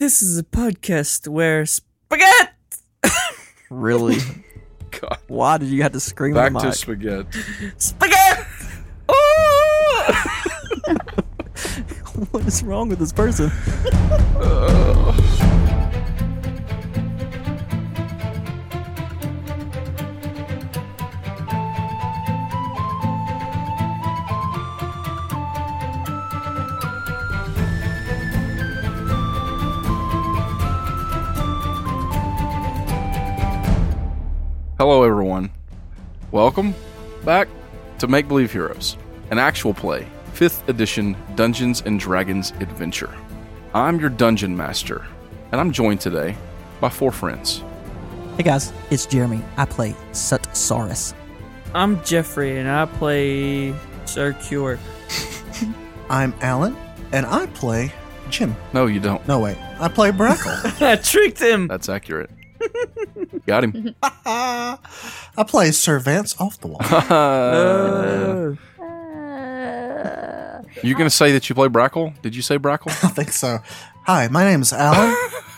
This is a podcast where spaghetti. Really? God. Why did you have to scream Back in the to spaghetti. Spaghetti. what is wrong with this person? Hello, Welcome back to Make Believe Heroes, an actual play, 5th edition Dungeons and Dragons adventure. I'm your dungeon master, and I'm joined today by four friends. Hey guys, it's Jeremy. I play Sut Saurus. I'm Jeffrey, and I play Sir Cure. I'm Alan, and I play Jim. No, you don't. No, wait. I play Brackle. I tricked him. That's accurate. Got him. I play Sir Vance off the wall. Uh, you gonna say that you play Brackle? Did you say Brackle? I think so. Hi, my name is Alan,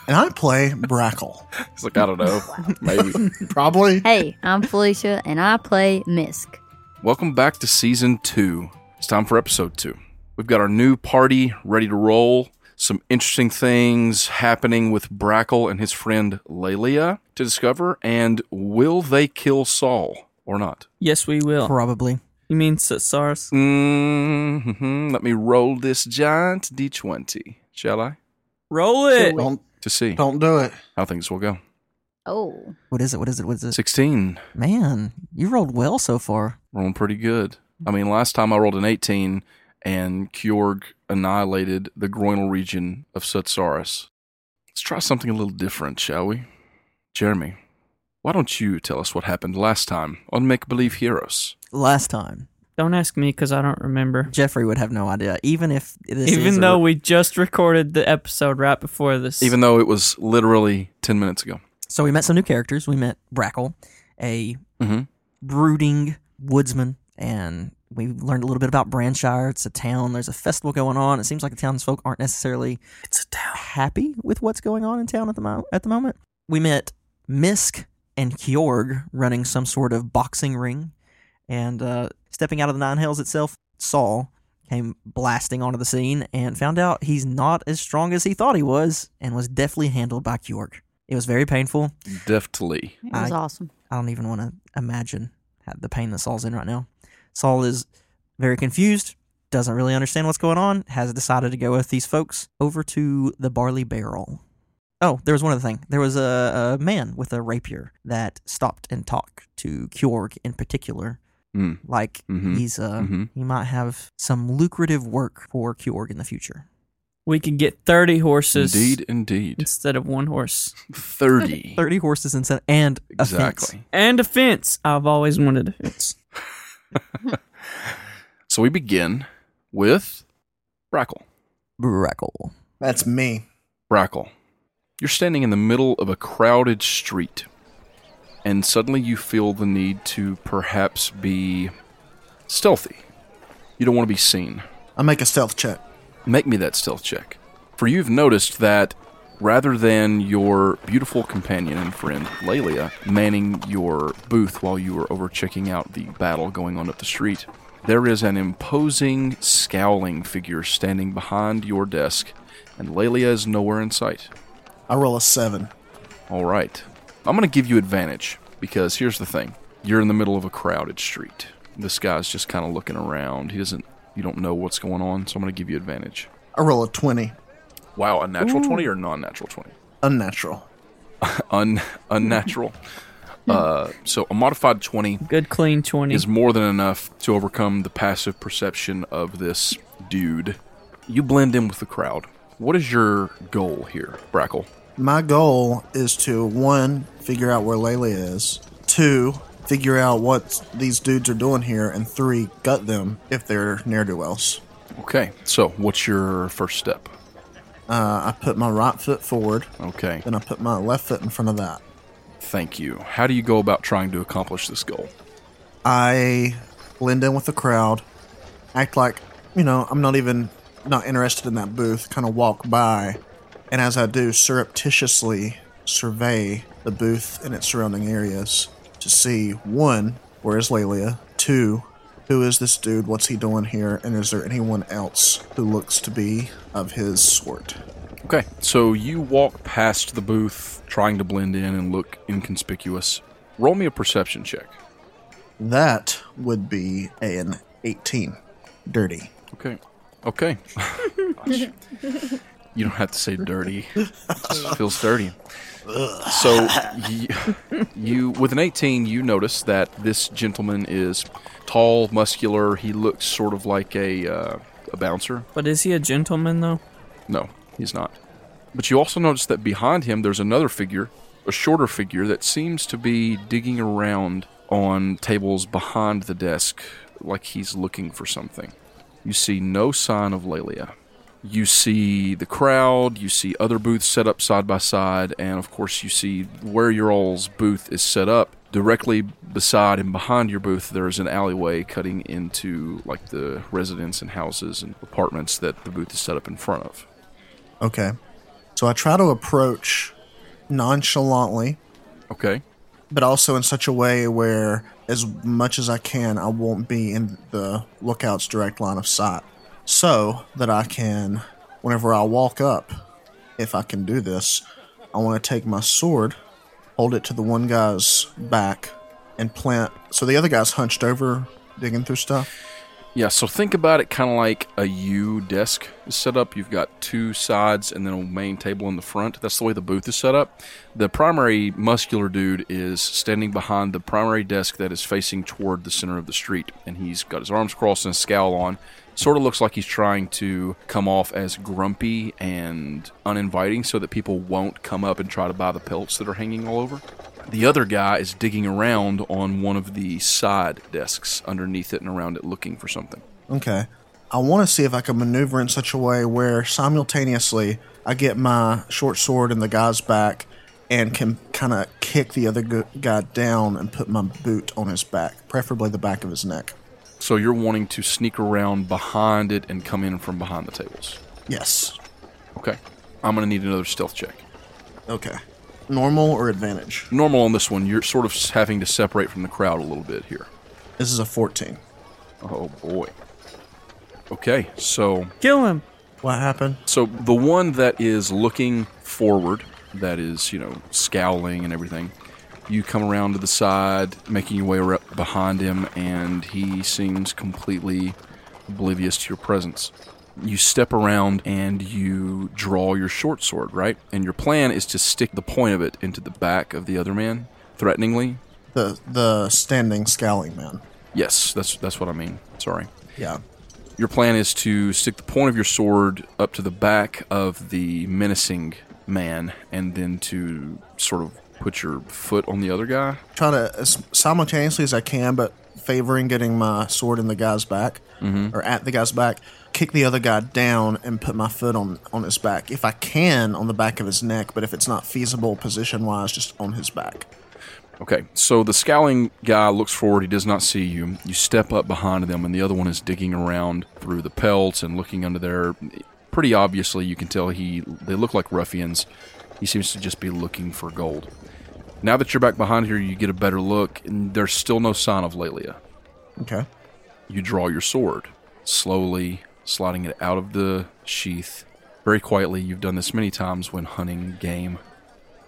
and I play Brackle. It's like I don't know. Maybe. Probably. Hey, I'm Felicia, and I play Misk. Welcome back to season two. It's time for episode two. We've got our new party ready to roll. Some interesting things happening with Brackle and his friend Lelia to discover. And will they kill Saul or not? yes, we will. Probably. You mean SARS? hmm Let me roll this giant d20, shall I? Roll it. Don't To see don't do it. how things will go. Oh, What is it? What is it? What is it? 16, Man, you rolled well so far. rolling pretty good. I mean, last time I rolled an 18 and Kjorg annihilated the groinal region of Sutsaurus. Let's try something a little different, shall we? Jeremy, why don't you tell us what happened last time on Make Believe Heroes? Last time, Don't ask me because I don't remember. Jeffrey would have no idea, even if this Even is a- though we just recorded the episode right before this. Even though it was literally 10 minutes ago. So we met some new characters. We met Brackle, a Mhm. brooding woodsman, and we learned a little bit about Branshire. It's a town. There's a festival going on. It seems like the townsfolk aren't necessarily it's a town. happy with what's going on in town at the mo- at the moment. We met Misk and Kjorg running some sort of boxing ring, and uh, stepping out of the Nine Hells itself, Saul came blasting onto the scene and found out he's not as strong as he thought he was, and was deftly handled by Kjorg. It was very painful. Deftly. it was I- awesome. I don't even want to imagine how- the pain that Saul's in right now. Saul is very confused, doesn't really understand what's going on, has decided to go with these folks over to the Barley Barrel. Oh, there was one other thing. There was a, a man with a rapier that stopped and talked to Kjorg in particular. Mm. Like Mhm. he's uh Mhm. he might have some lucrative work for Kjorg in the future. We could get 30 horses Indeed, indeed. instead of one horse. 30. Thirty horses and sen- and a fence. Exactly. And a fence. I've always wanted a fence. So we begin with Brackle. Brackle. That's me. Brackle, you're standing in the middle of a crowded street, and suddenly you feel the need to perhaps be stealthy. You don't want to be seen. I make a stealth check. Make me that stealth check. For you've noticed that rather than your beautiful companion and friend, Lelia, manning your booth while you were over checking out the battle going on up the street, there is an imposing, scowling figure standing behind your desk, and Lelia is nowhere in sight. I roll a seven. All right. I'm going to give you advantage because here's the thing. You're in the middle of a crowded street. This guy's just kind of looking around. He doesn't you don't know what's going on, so I'm going to give you advantage. I roll a twenty. Wow, a natural 20 or non-natural 20? Unnatural. Un unnatural. uh so a modified 20 Good clean 20. is more than enough to overcome the passive perception of this dude. You blend in with the crowd. What is your goal here, Brackle? My goal is to one, figure out where Layla is. Two, figure out what these dudes are doing here, and three, gut them if they're ne'er do wells. Okay, so what's your first step? Uh, I put my right foot forward, Okay, then I put my left foot in front of that. thank you. How do you go about trying to accomplish this goal? I blend in with the crowd, act like, you know, I'm not even not interested in that booth, kind of walk by, And as I do, surreptitiously survey the booth and its surrounding areas to see one, where is Lelia? Two, who is this dude? What's he doing here? And is there anyone else who looks to be of his sort? Okay, so you walk past the booth, trying to blend in and look inconspicuous. Roll me a perception check. That would be an 18. Dirty. Okay. Okay. Gosh. you don't have to say dirty. It just feels dirty. So you, you, with an 18, you notice that this gentleman is tall, muscular. He looks sort of like a uh, a bouncer. But is he a gentleman though? No, he's not. But you also notice that behind him there's another figure, a shorter figure that seems to be digging around on tables behind the desk like he's looking for something. You see no sign of Lelia. You see the crowd, you see other booths set up side by side, and of course, you see where your all's booth is set up. Directly beside and behind your booth, there is an alleyway cutting into like the residence and houses and apartments that the booth is set up in front of. Okay. So I try to approach nonchalantly, Okay. but also in such a way where, as much as I can, I won't be in the lookout's direct line of sight. So that I can, whenever I walk up, if I can do this, I want to take my sword, hold it to the one guy's back, and plant. So the other guy's hunched over, digging through stuff. Yeah, so think about it kind of like a U desk is set up. You've got two sides and then a main table in the front. That's the way the booth is set up. The primary muscular dude is standing behind the primary desk that is facing toward the center of the street, and he's got his arms crossed and a scowl on. Sort of looks like he's trying to come off as grumpy and uninviting so that people won't come up and try to buy the pelts that are hanging all over. The other guy is digging around on one of the side desks underneath it and around it looking for something. Okay. I want to see if I can maneuver in such a way where simultaneously I get my short sword in the guy's back and can kind of kick the other guy down and put my boot on his back, preferably the back of his neck. So you're wanting to sneak around behind it and come in from behind the tables. Yes. Okay. I'm going to need another stealth check. Okay. Normal or advantage? Normal on this one, you're sort of having to separate from the crowd a little bit here. This is a 14. Oh boy. Okay, so Kill him. What happened? so the one that is looking forward, that is, you know, scowling and everything, you come around to the side, making your way ar- behind him, and he seems completely oblivious to your presence. You step around and you draw your short sword, right? And your plan is to stick the point of it into the back of the other man, threateningly. The the standing scowling man. Yes, that's that's what I mean. Sorry. Yeah. Your plan is to stick the point of your sword up to the back of the menacing man and then to sort of put your foot on the other guy. Try to as simultaneously as I can, but favoring getting my sword in the guy's back mm-hmm. or at the guy's back, kick the other guy down and put my foot on on his back. If I can, on the back of his neck, but if it's not feasible position wise, just on his back. Okay, so the scowling guy looks forward. He does not see you. You step up behind them, and the other one is digging around through the pelts and looking under there. Pretty obviously, you can tell he they look like ruffians. He seems to just be looking for gold. Now that you're back behind here, you get a better look, and there's still no sign of Lelia. Okay. You draw your sword, slowly sliding it out of the sheath. Very quietly, you've done this many times when hunting game.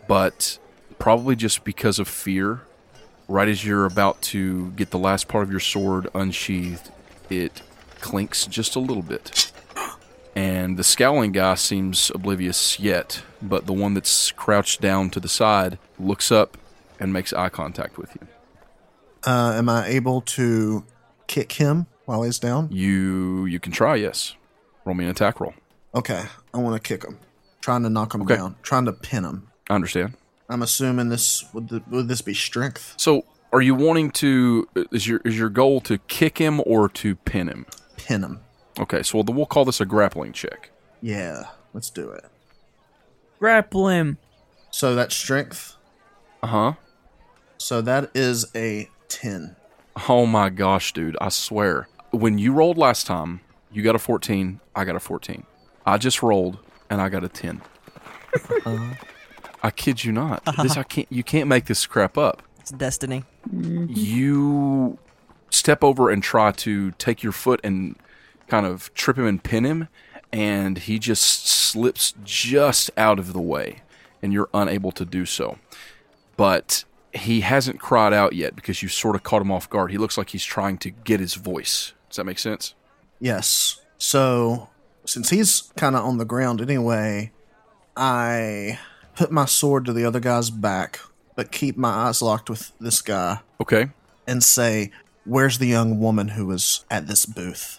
But probably just because of fear, right as you're about to get the last part of your sword unsheathed, it clinks just a little bit. And the scowling guy seems oblivious yet, but the one that's crouched down to the side looks up and makes eye contact with you. Uh, am I able to kick him while he's down? You you can try, yes. Roll me an attack roll. Okay. I want to kick him. Trying to knock him Okay. down. Trying to pin him. I understand. I'm assuming this would th- would this be strength? So, are you wanting to? Is your is your goal to kick him or to pin him? Pin him. Okay, so we'll call this a grappling check. Yeah. Let's do it. Grapple him. So that's strength. Uh huh. So that is a ten. Oh my gosh, dude! I swear, when you rolled last time, you got a fourteen. I got a fourteen. I just rolled and I got a ten. Huh? I kid you not. This I can't. You can't make this crap up. It's destiny. You step over and try to take your foot and kind of trip him and pin him, and he just slips just out of the way, and you're unable to do so. But he hasn't cried out yet because you sort of caught him off guard. He looks like he's trying to get his voice. Does that make sense? Yes. So, since he's kind of on the ground anyway, I put my sword to the other guy's back, but keep my eyes locked with this guy Okay. and say, Where's the young woman who was at this booth?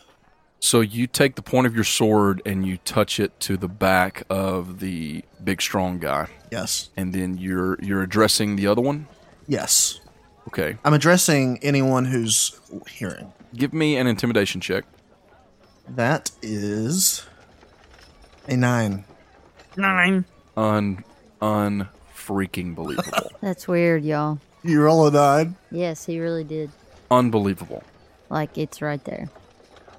So you take the point of your sword and you touch it to the back of the big strong guy, Yes. and then you're you're addressing the other one. Yes. Okay. I'm addressing anyone who's hearing. Give me an intimidation check. That is a nine. Nine. Un un freaking believable. That's weird, y'all. You roll a nine? Yes, he really did. Unbelievable. Like it's right there.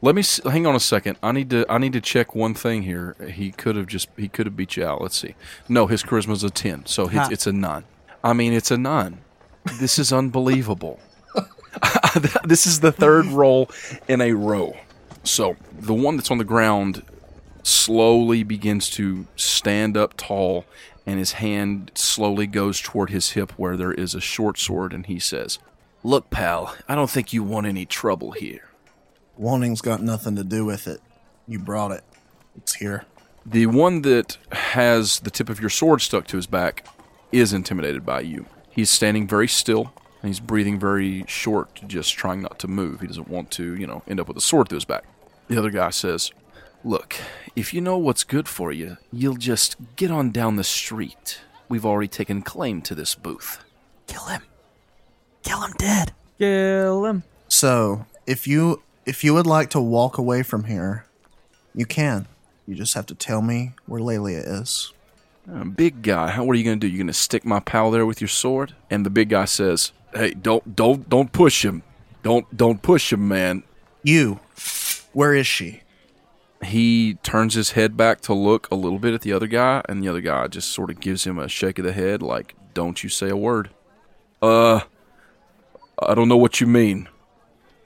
Let me s- hang on a second. I need to I need to check one thing here. He could have just he could have beat you out. Let's see. No, his charisma's a 10. So it's, Ha. it's a 9. I mean, it's a 9. This is unbelievable. this is the third roll in a row. So, the one that's on the ground slowly begins to stand up tall and his hand slowly goes toward his hip where there is a short sword and he says, "Look, pal, I don't think you want any trouble here." Wanting's got nothing to do with it. You brought it. It's here. The one that has the tip of your sword stuck to his back is intimidated by you. He's standing very still and he's breathing very short, just trying not to move. He doesn't want to, you know, end up with a sword through his back. The other guy says, Look, if you know what's good for you, you'll just get on down the street. We've already taken claim to this booth. Kill him. Kill him dead. Kill him. So, if you if you would like to walk away from here, you can. You just have to tell me where Lelia is. Uh, big guy, how what are you gonna do? You gonna stick my pal there with your sword? And the big guy says, Hey, don't don't don't push him. Don't don't push him, man. You, where is she? he turns his head back to look a little bit at the other guy, and the other guy just sort of gives him a shake of the head, like, "Don't you say a word." Uh, I don't know what you mean.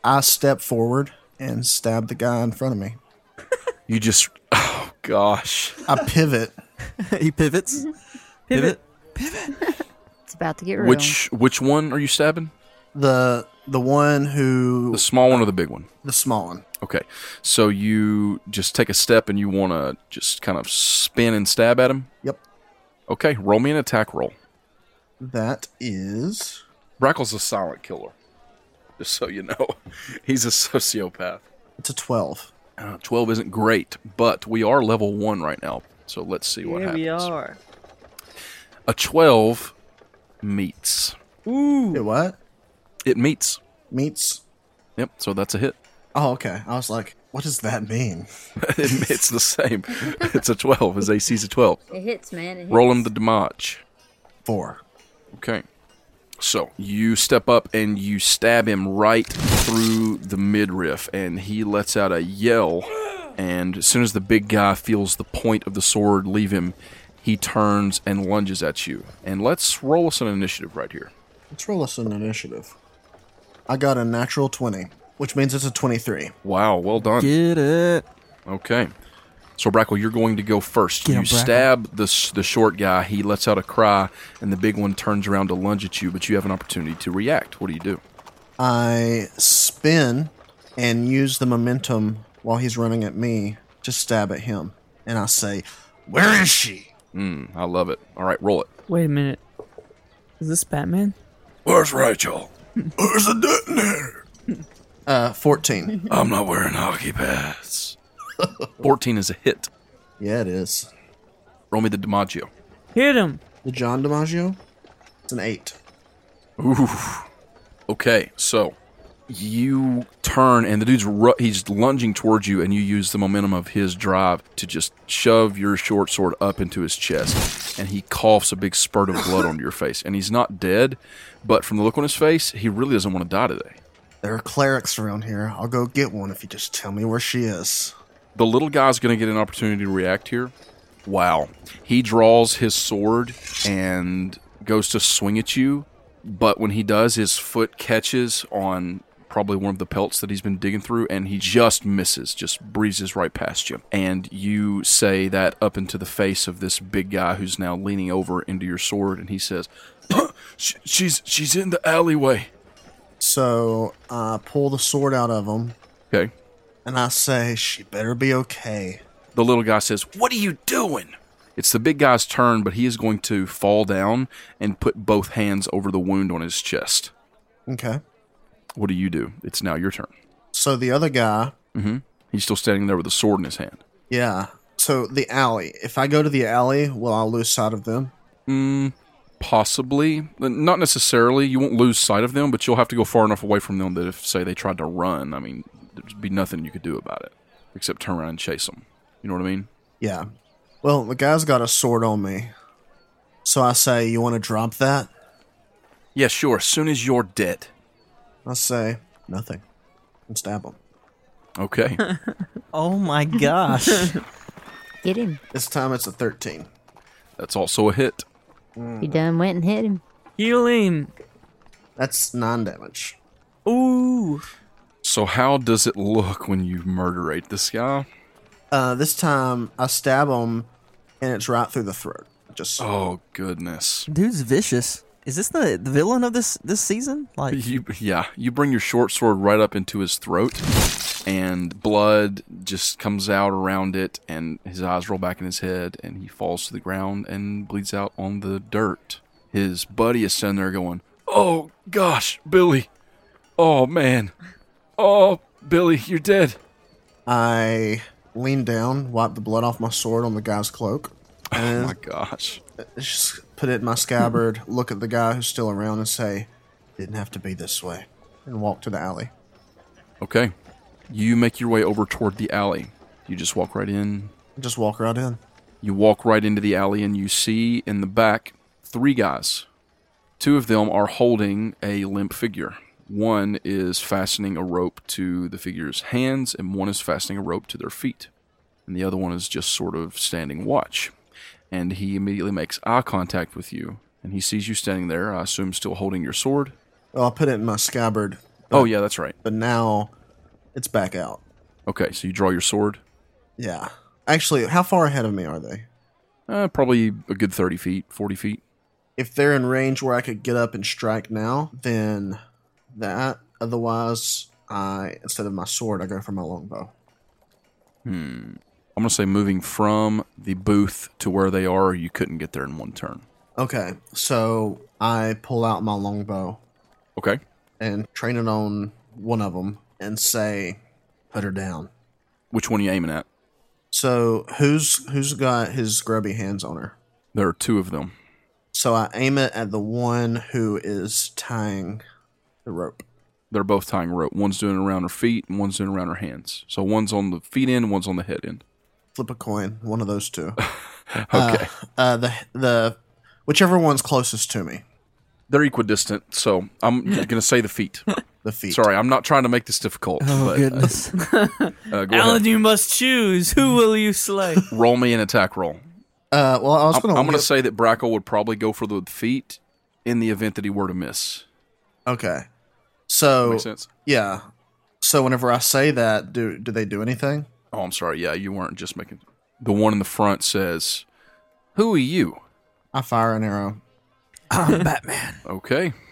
I step forward and stab the guy in front of me. You just, oh gosh, I pivot. he pivots. Mm-hmm. Pivot. Pivot. It's about to get real. which which one are you stabbing? The the one who The small one or the big one? the small one. Okay, so you just take a step and you want to just kind of spin and stab at him. Yep. Okay, roll me an attack roll. That is Brackle's a silent killer, just so you know. He's a sociopath. it's a twelve. Uh, 12 isn't great, but we are level 1 right now. So let's see what Here happens. we are. A 12 meets. Ooh. It what? It meets. Meets Yep, so that's a hit. Oh, okay. I was like, what does that mean? it, it's the same. It's a 12. His AC's a 12. it hits, man. It hits. Roll him the damage. Four. Okay. So you step up and you stab him right through the midriff, and he lets out a yell. And as soon as the big guy feels the point of the sword leave him, he turns and lunges at you. And let's roll us an initiative right here. Let's roll us an initiative. I got a natural twenty, which means it's a twenty-three. Wow, well done. Get it. Okay. So Brackle, you're going to go first. Get you him, stab the the short guy. He lets out a cry, and the big one turns around to lunge at you. But you have an opportunity to react. What do you do? I spin and use the momentum while he's running at me to stab at him, and I say, "Where is she?" Mm, I love it. All right, roll it. Wait a minute. Is this Batman? Where's Rachel? Where's the detonator? Uh, fourteen. I'm not wearing hockey pads. 14 is a hit. yeah, it is. Roll me the DiMaggio. Hit him. The John DiMaggio. It's an eight. Ooh. Okay, so you turn and the dude's ru- he's lunging towards you and you use the momentum of his drive to just shove your short sword up into his chest and he coughs a big spurt of blood onto your face and he's not dead but from the look on his face he really doesn't want to die today There are clerics around here. I'll go get one if you just tell me where she is. The little guy's going to get an opportunity to react here Wow. He draws his sword and goes to swing at you, but when he does, his foot catches on probably one of the pelts that he's been digging through, and he just misses, just breezes right past you. And you say that up into the face of this big guy who's now leaning over into your sword, and he says, "She's she's in the alleyway." So I pull the sword out of him Okay. And I say, "She better be okay." The little guy says, What are you doing? It's the big guy's turn, but he is going to fall down and put both hands over the wound on his chest. Okay. What do you do? It's now your turn. So the other guy, Mm-hmm. He's still standing there with a sword in his hand. yeah. So the alley. If I go to the alley, will I lose sight of them? Mm, Possibly. Not necessarily. You won't lose sight of them, but you'll have to go far enough away from them that if, say, they tried to run, I mean, there'd be nothing you could do about it except turn around and chase them. You know what I mean? Yeah. Well, the guy's got a sword on me. So I say, "You want to drop that?" Yeah, sure. As soon as you're dead. I say, "Nothing," and stab him. Okay. Oh my gosh. Get him. This time it's a thirteen. That's also a hit. You done went and hit him. Healing. That's nine damage. Ooh. So, how does it look when you murderate this guy? Uh, this time I stab him, and it's right through the throat. Just Oh, goodness. Dude's vicious. Is this the, the villain of this this season? Like You, yeah, you bring your short sword right up into his throat, and blood just comes out around it, and his eyes roll back in his head, and he falls to the ground and bleeds out on the dirt. His buddy is sitting there going, "Oh gosh, Billy! Oh man! Oh Billy, you're dead!" I lean down, wipe the blood off my sword on the guy's cloak, Oh my gosh! just put it in my scabbard. look at the guy who's still around, and say, "Didn't have to be this way," and walk to the alley. Okay, you make your way over toward the alley. You just walk right in. Just walk right in. You walk right into the alley and you see in the back three guys. Two of them are holding a limp figure. One is fastening a rope to the figure's hands, and one is fastening a rope to their feet. And the other one is just sort of standing watch. And he immediately makes eye contact with you. And he sees you standing there, I assume still holding your sword. Well, I'll put it in my scabbard, Oh, yeah, that's right. but now it's back out. Okay, so you draw your sword. Yeah. Actually, how far ahead of me are they? Uh, probably a good 30 feet, 40 feet. If they're in range where I could get up and strike now, then that. Otherwise, I instead of my sword, I go for my longbow. Hmm. I'm going to say moving from the booth to where they are, you couldn't get there in one turn. Okay, so I pull out my longbow Okay. and train it on one of them and say, "Put her down." Which one are you aiming at? So who's who's got his grubby hands on her? There are two of them. So I aim it at the one who is tying the rope. They're both tying rope. One's doing it around her feet and one's doing it around her hands. So one's on the feet end, one's on the head end. Flip a coin, one of those two. Okay. Uh, the the whichever one's closest to me, They're equidistant, so I'm going to say the feet. the feet. Sorry, I'm not trying to make this difficult. Oh but, goodness. Uh, go Alan, ahead. you must choose. Who will you slay? Roll me an attack roll. Uh, well, I was I'm, gonna. I'm going to say that Brackle would probably go for the feet in the event that he were to miss. Okay. So Makes sense? yeah. So whenever I say that, do do they do anything? Oh, I'm sorry. Yeah, you weren't just making. The one in the front says, Who are you? I fire an arrow. I'm Batman. Okay.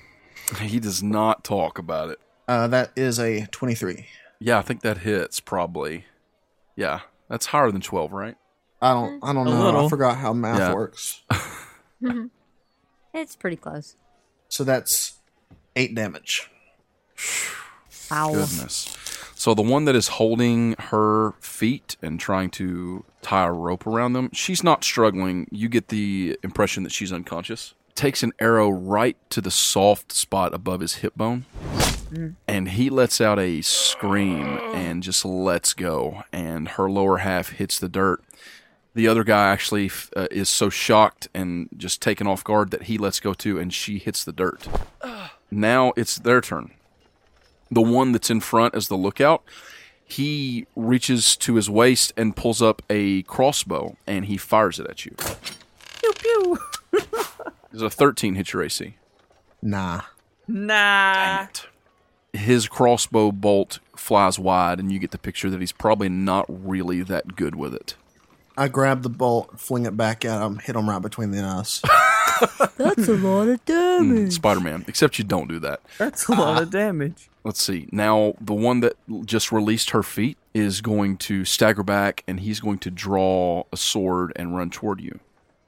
He does not talk about it. Uh, that is a twenty-three. Yeah, I think that hits probably. Yeah, that's higher than 12, right? I don't. I don't A know. I forgot how math Yeah. works. It's pretty close. So that's eight damage. Ow. Goodness. So the one that is holding her feet and trying to tie a rope around them, she's not struggling. You get the impression that she's unconscious. Takes an arrow right to the soft spot above his hip bone. And he lets out a scream and just lets go. And her lower half hits the dirt. The other guy actually uh, is so shocked and just taken off guard that he lets go too, and she hits the dirt. Now it's their turn the one that's in front as the lookout, He reaches to his waist and pulls up a crossbow and he fires it at you. Pew pew. There's a 13 hit your AC. Nah. Nah. His crossbow bolt flies wide, and you get the picture that he's probably not really that good with it. I grab the bolt, fling it back at him, hit him right between the eyes. That's a lot of hmm, damage. Spider Man, except you don't do that. That's a lot of ah. damage. Let's see. Now, the one that just released her feet is going to stagger back, and he's going to draw a sword and run toward you.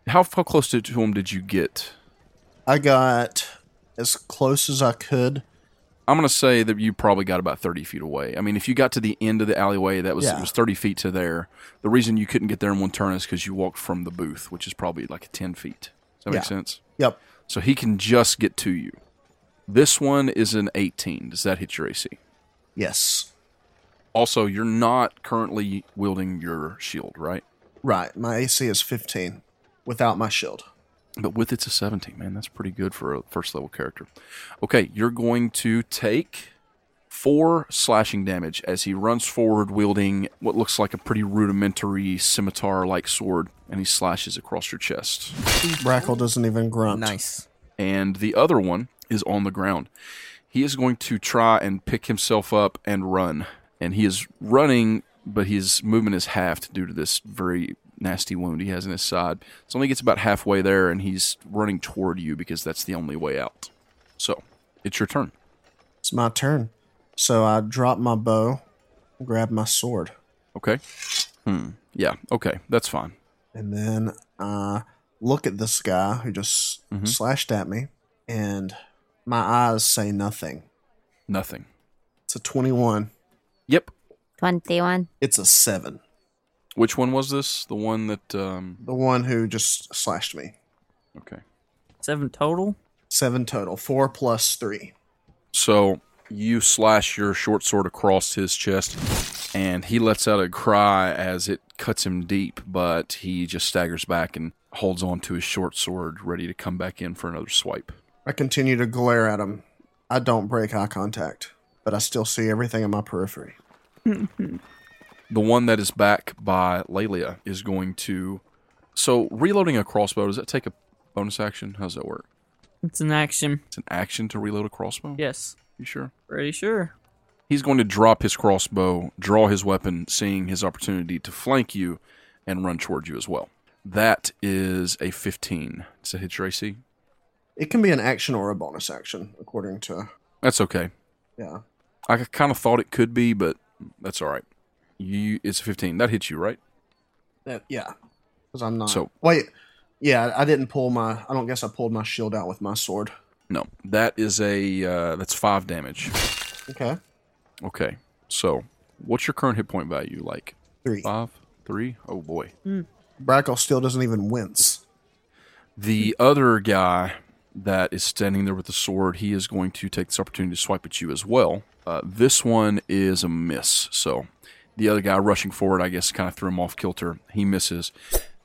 How, how close to, to him did you get? I got as close as I could. I'm going to say that you probably got about 30 feet away. I mean, if you got to the end of the alleyway, that was it was 30 feet to there. The reason you couldn't get there in one turn is because you walked from the booth, which is probably like 10 feet. Does that Yeah. make sense? Yep. So he can just get to you. This one is an 18. Does that hit your AC? Yes. Also, you're not currently wielding your shield, right? Right. My AC is 15 without my shield. But with it's a 17, man. That's pretty good for a first level character. Okay, you're going to take four slashing damage as he runs forward wielding what looks like a pretty rudimentary scimitar like sword, and he slashes across your chest. Brackle doesn't even grunt. Nice. And the other one is on the ground. He is going to try and pick himself up and run. And he is running, but his movement is halved due to this very nasty wound he has in his side. So only gets about halfway there, and he's running toward you because that's the only way out. So it's your turn. It's my turn. So I drop my bow, grab my sword, Okay. Hmm. Yeah. Okay. That's fine. and then I look at this guy who just slashed at me, and my eyes say nothing. Nothing. It's a 21. Yep. 21. It's a 7. Which one was this? The one that. Um. The one who just slashed me. Okay. Seven total. 7 total. 4 plus 3. So you slash your short sword across his chest, and he lets out a cry as it cuts him deep, but he just staggers back and holds on to his short sword, ready to come back in for another swipe. I continue to glare at him. I don't break eye contact, but I still see everything in my periphery. The one that is back by Lelia is going to. So reloading a crossbow, does that take a bonus action? How does that work? It's an action. It's an action to reload a crossbow? Yes. You sure? Pretty sure. He's going to drop his crossbow, draw his weapon, seeing his opportunity to flank you and run toward you as well. That is a 15. Does that hit your AC? It can be an action or a bonus action, according to. That's okay. Yeah. I kind of thought it could be, but that's all right. You, it's a 15. That hits you, right? That, yeah. Because I'm not. So- Wait. Yeah, I didn't pull my. I don't guess I pulled my shield out with my sword. No, that is a uh, that's five damage. Okay. Okay, so what's your current hit point value? Like Three. five, three? Oh boy. Brackle still doesn't even wince. The other guy that is standing there with the sword, he is going to take this opportunity to swipe at you as well. Uh, this one is a miss. So the other guy rushing forward, I guess, kind of threw him off kilter. He misses.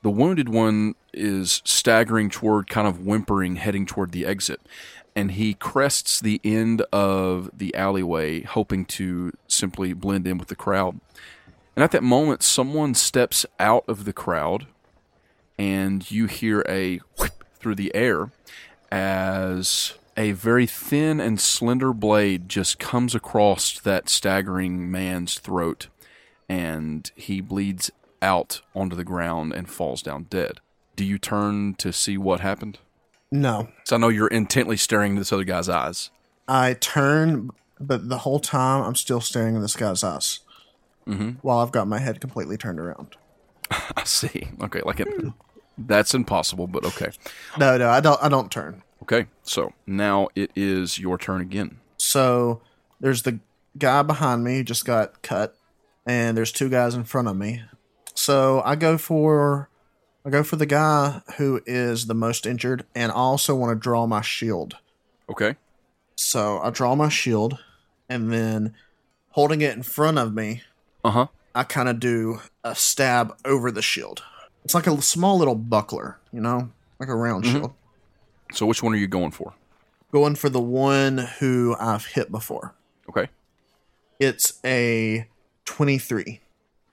The wounded one is staggering toward, kind of whimpering, heading toward the exit. And he crests the end of the alleyway, hoping to simply blend in with the crowd. And at that moment, someone steps out of the crowd and you hear a whip through the air as a very thin and slender blade just comes across that staggering man's throat and he bleeds out onto the ground and falls down dead. Do you turn to see what happened? No. So I know you're intently staring into this other guy's eyes. I turn, but the whole time I'm still staring in this guy's eyes. Mm-hmm. While I've got my head completely turned around. I see. Okay, like it, that's impossible, but okay. No, no, I don't. I don't turn. Okay, so now it is your turn again. So there's the guy behind me who just got cut, and there's two guys in front of me. So I go for I go for the guy who is the most injured, and I also want to draw my shield. Okay. So I draw my shield, and then holding it in front of me, Uh huh. I kind of do a stab over the shield. It's like a small little buckler, you know, like a round shield. So which one are you going for? Going for the one who I've hit before. Okay. It's a 23.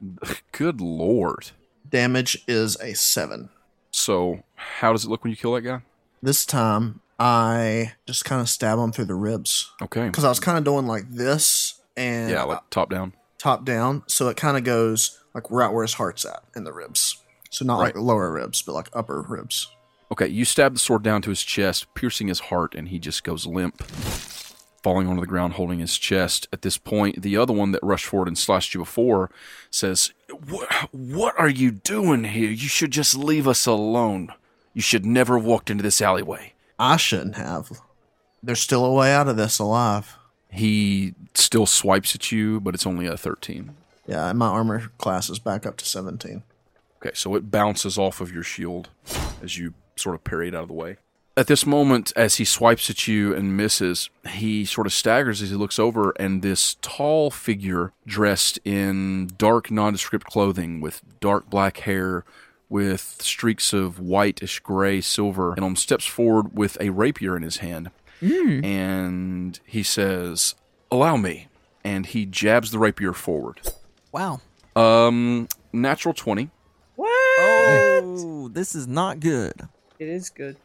Good lord. Damage is a 7. So, how does it look when you kill that guy? This time, I just kind of stab him through the ribs. Okay. Because I was kind of doing like this and Yeah, like top down. top down. So it kind of goes like right where his heart's at in the ribs. So not like lower ribs, but like upper ribs. Okay, you stab the sword down to his chest, piercing his heart, and he just goes limp, falling onto the ground, holding his chest. At this point, the other one that rushed forward and slashed you before says, "What? Are you doing here? You should just leave us alone. You should never have walked into this alleyway." I shouldn't have. There's still a way out of this alive. He still swipes at you, but it's only a thirteen. Yeah, and my armor class is back up to 17. Okay, so it bounces off of your shield as you sort of parry it out of the way. At this moment, as he swipes at you and misses, he sort of staggers as he looks over, and this tall figure dressed in dark, nondescript clothing with dark black hair, with streaks of whitish gray silver, and um, steps forward with a rapier in his hand. And he says, Allow me. And he jabs the rapier forward. Wow. Um, natural 20. What? Oh, this is not good. It is good.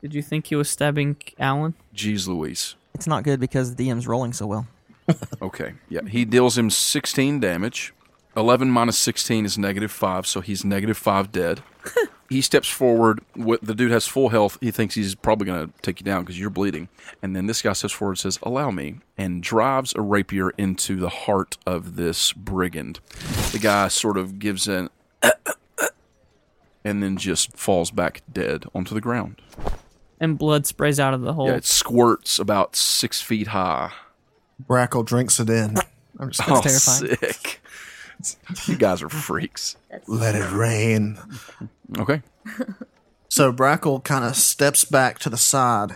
Did you think he was stabbing Alan? Jeez Louise. It's not good because the DM's rolling so well. Okay, yeah. He deals him 16 damage. 11 minus 16 is negative 5, so he's negative 5 dead. he steps forward. With, the dude has full health. He thinks he's probably going to take you down because you're bleeding. And then this guy steps forward and says, Allow me, and drives a rapier into the heart of this brigand. The guy sort of gives an and then just falls back dead onto the ground. And blood sprays out of the hole. Yeah, it squirts about six feet high. Brackle drinks it in. I'm just oh, terrifying. sick. you guys are freaks. let it rain. Okay. So Brackle kind of steps back to the side.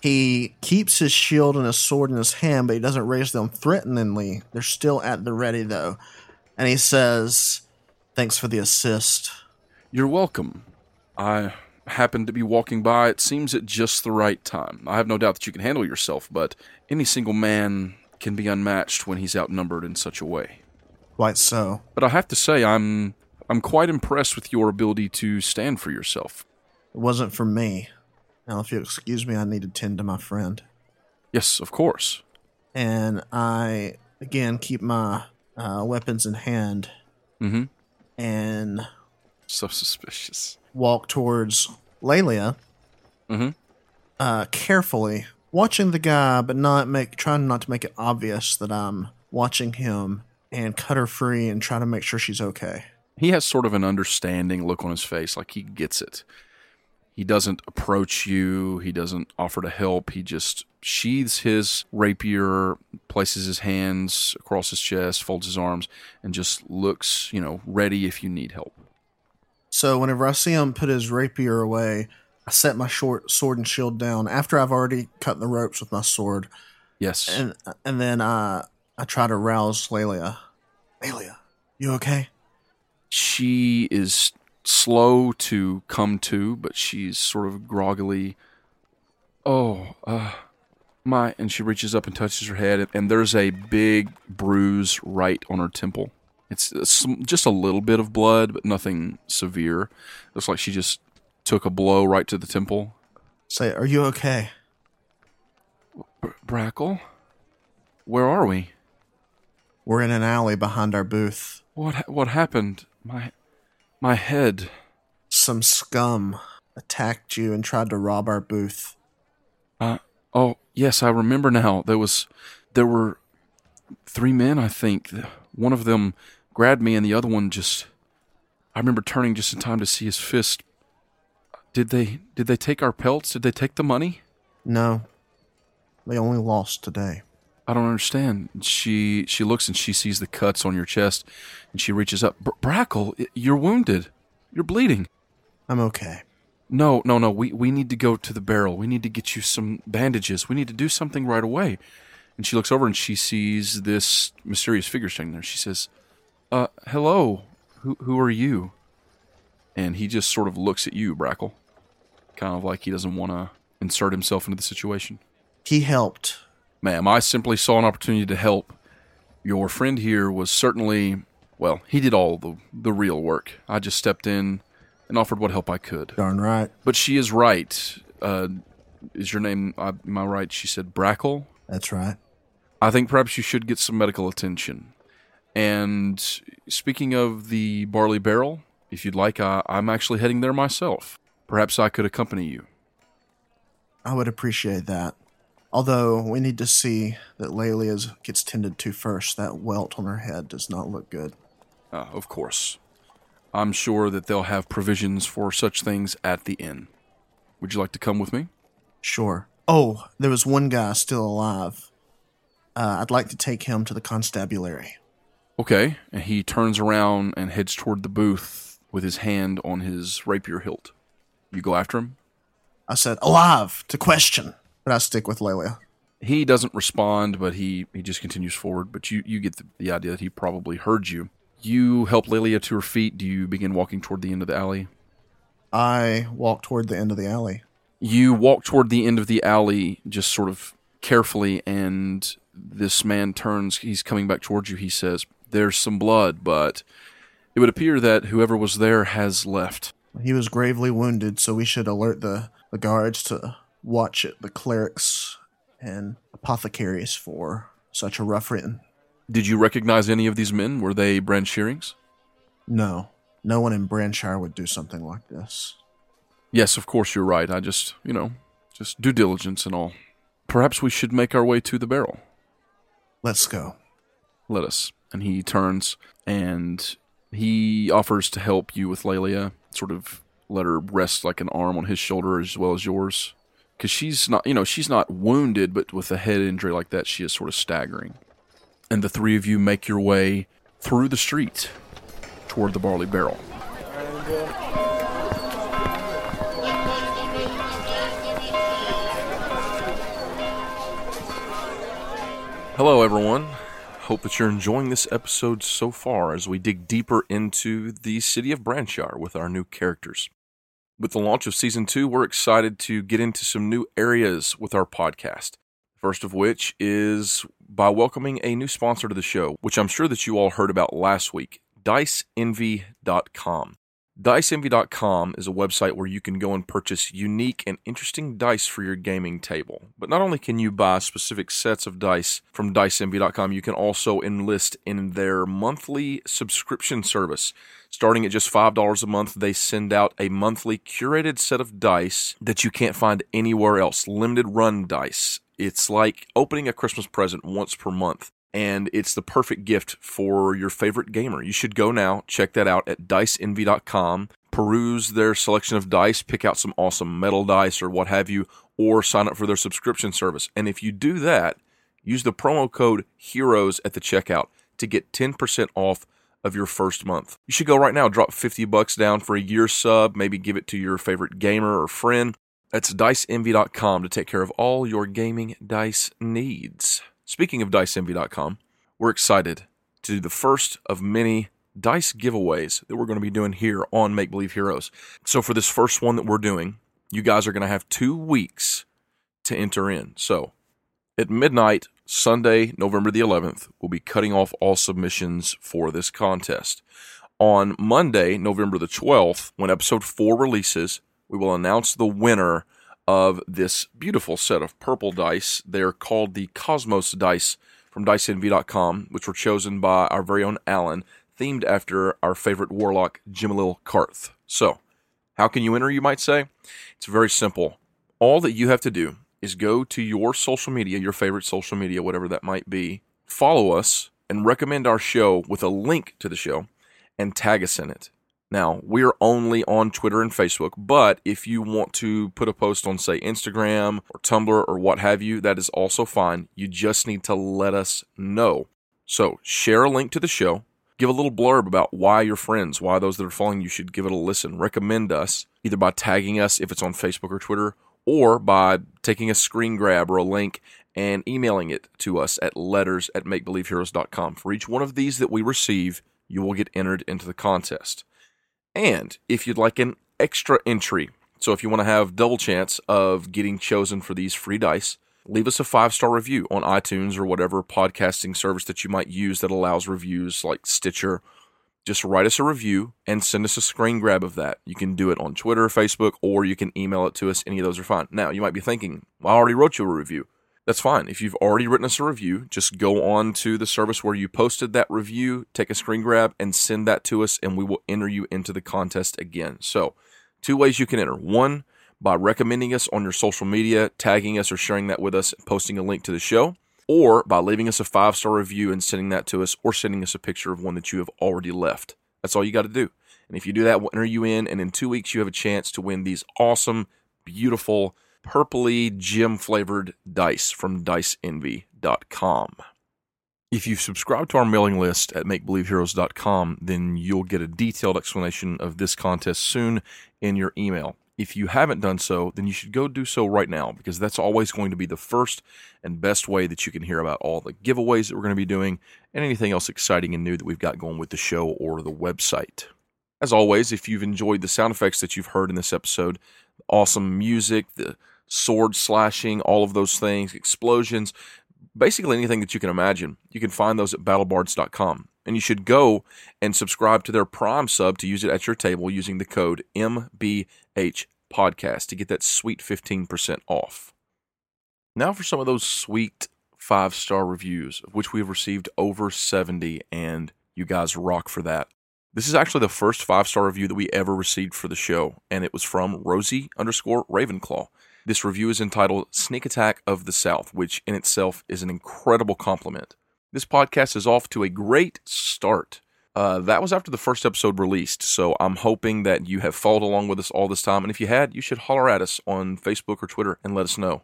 He keeps his shield and his sword in his hand, but he doesn't raise them threateningly. They're still at the ready, though. And he says, Thanks for the assist. You're welcome. I happened to be walking by. It seems at just the right time. I have no doubt that you can handle yourself, but any single man can be unmatched when he's outnumbered in such a way. Quite so. But I have to say, I'm I'm quite impressed with your ability to stand for yourself. It wasn't for me. Now, if you'll excuse me, I need to tend to my friend. Yes, of course. And I, again, keep my uh, weapons in hand Mm-hmm. and So suspicious. walk towards Lelia, Mm-hmm. uh, carefully watching the guy, but not make trying not to make it obvious that I'm watching him, and cut her free and try to make sure she's okay. He has sort of an understanding look on his face, like he gets it. He doesn't approach you. He doesn't offer to help. He just sheathes his rapier, places his hands across his chest, folds his arms, and just looks, you know, ready if you need help. So whenever I see him put his rapier away, I set my short sword and shield down after I've already cut the ropes with my sword, Yes. and and then I I try to rouse Lelia. Lelia, you okay? she is slow to come to, but she's sort of groggily. Oh, uh, my. And she reaches up and touches her head, and there's a big bruise right on her temple. It's just a little bit of blood, but nothing severe. Looks like she just took a blow right to the temple. Say, are you okay? Br- Brackle? Where are we? We're in an alley behind our booth. What ha- what happened? My my head. Some scum attacked you and tried to rob our booth. Uh, oh, yes, I remember now. There was, there were three men, I think. One of them grabbed me, and the other one just. I remember turning just in time to see his fist. Did they? Did they take our pelts? Did they take the money? No, they only lost today. I don't understand. She she looks and she sees the cuts on your chest, and she reaches up. Br- Brackle, you're wounded. You're bleeding. I'm okay. No, no, no. We we need to go to the barrel. We need to get you some bandages. We need to do something right away. And she looks over and she sees this mysterious figure standing there. She says, "Uh, hello. Who who are you?" And he just sort of looks at you, Brackle, kind of like he doesn't want to insert himself into the situation. He helped. Ma'am, I simply saw an opportunity to help, Your friend here was certainly, well, he did all the, the real work. I just stepped in and offered what help I could. Darn right. But she is right. Uh, is your name, uh, am I right? She said Brackle? That's right. I think perhaps you should get some medical attention. And speaking of the barley barrel, if you'd like, I, I'm actually heading there myself. Perhaps I could accompany you. I would appreciate that. Although we need to see that Lelia's gets tended to first. That welt on her head does not look good. Uh, of course. I'm sure that they'll have provisions for such things at the inn. Would you like to come with me? Sure. Oh, there was one guy still alive. Uh, I'd like to take him to the constabulary. Okay. And he turns around and heads toward the booth with his hand on his rapier hilt. You go after him? I said, alive, to question. But I stick with Lelia. He doesn't respond, but he, he just continues forward. But you, you get the, the idea that he probably heard you. You help Lelia to her feet. Do you begin walking toward the end of the alley? I walk toward the end of the alley. You walk toward the end of the alley just sort of carefully, and this man turns. He's coming back towards you. He says, There's some blood, but it would appear that whoever was there has left. He was gravely wounded, so we should alert the, the guards to watch it, the clerics and apothecaries for such a rough written. Did you recognize any of these men? Were they Brand Shearings? No, no one in Branshire would do something like this. Yes, of course you're right. I just, you know, just due diligence and all. Perhaps we should make our way to the barrel. Let's go. Let us. And he turns and he offers to help you with Lelia, sort of let her rest like an arm on his shoulder as well as yours. Because she's not, you know, she's not wounded, but with a head injury like that, she is sort of staggering. And the three of you make your way through the street toward the barley barrel. Uh, Hello, everyone. Hope that you're enjoying this episode so far as we dig deeper into the city of Branshire with our new characters. With the launch of season two, we're excited to get into some new areas with our podcast. First of which is by welcoming a new sponsor to the show, which I'm sure that you all heard about last week DiceEnvy.com. DiceEnvy.com is a website where you can go and purchase unique and interesting dice for your gaming table. But not only can you buy specific sets of dice from DiceEnvy.com, you can also enlist in their monthly subscription service. Starting at just $5 a month, they send out a monthly curated set of dice that you can't find anywhere else. Limited run dice. It's like opening a Christmas present once per month and it's the perfect gift for your favorite gamer. You should go now, check that out at diceenvy.com, peruse their selection of dice, pick out some awesome metal dice or what have you, or sign up for their subscription service. And if you do that, use the promo code HEROES at the checkout to get 10% off of your first month. You should go right now, drop 50 bucks down for a year sub, maybe give it to your favorite gamer or friend. That's diceenvy.com to take care of all your gaming dice needs. Speaking of DiceEnvy.com, we're excited to do the first of many dice giveaways that we're going to be doing here on Make Believe Heroes. So, for this first one that we're doing, you guys are going to have two weeks to enter in. So, at midnight, Sunday, November the 11th, we'll be cutting off all submissions for this contest. On Monday, November the 12th, when episode 4 releases, we will announce the winner of this beautiful set of purple dice. They're called the Cosmos dice from DiceEnvy.com, which were chosen by our very own Alan, themed after our favorite warlock, Jimalil Karth. So, how can you enter, you might say? It's very simple. All that you have to do is go to your social media, your favorite social media, whatever that might be, follow us, and recommend our show with a link to the show, and tag us in it. Now, we're only on Twitter and Facebook, but if you want to put a post on, say, Instagram or Tumblr or what have you, that is also fine. You just need to let us know. So, share a link to the show, give a little blurb about why your friends, why those that are following you should give it a listen. Recommend us either by tagging us if it's on Facebook or Twitter, or by taking a screen grab or a link and emailing it to us at letters at makebelieveheroes.com. For each one of these that we receive, you will get entered into the contest. And if you'd like an extra entry, so if you want to have double chance of getting chosen for these free dice, leave us a five star review on iTunes or whatever podcasting service that you might use that allows reviews like Stitcher. Just write us a review and send us a screen grab of that. You can do it on Twitter, Facebook, or you can email it to us. Any of those are fine. Now, you might be thinking, well, I already wrote you a review. That's fine. If you've already written us a review, just go on to the service where you posted that review, take a screen grab, and send that to us, and we will enter you into the contest again. So, two ways you can enter. One, by recommending us on your social media, tagging us or sharing that with us, posting a link to the show, or by leaving us a five star review and sending that to us, or sending us a picture of one that you have already left. That's all you got to do. And if you do that, we'll enter you in, and in two weeks, you have a chance to win these awesome, beautiful, purpley, gem flavored dice from diceenvy.com. If you've subscribed to our mailing list at makebelieveheroes.com, then you'll get a detailed explanation of this contest soon in your email. If you haven't done so, then you should go do so right now because that's always going to be the first and best way that you can hear about all the giveaways that we're going to be doing and anything else exciting and new that we've got going with the show or the website. As always, if you've enjoyed the sound effects that you've heard in this episode, awesome music, the sword slashing, all of those things, explosions, basically anything that you can imagine, you can find those at battlebards.com. And you should go and subscribe to their Prime sub to use it at your table using the code MBH Podcast to get that sweet 15% off. Now for some of those sweet five star reviews, of which we have received over 70, and you guys rock for that. This is actually the first five star review that we ever received for the show, and it was from Rosie underscore Ravenclaw. This review is entitled Sneak Attack of the South, which in itself is an incredible compliment. This podcast is off to a great start. Uh, that was after the first episode released, so I'm hoping that you have followed along with us all this time. And if you had, you should holler at us on Facebook or Twitter and let us know.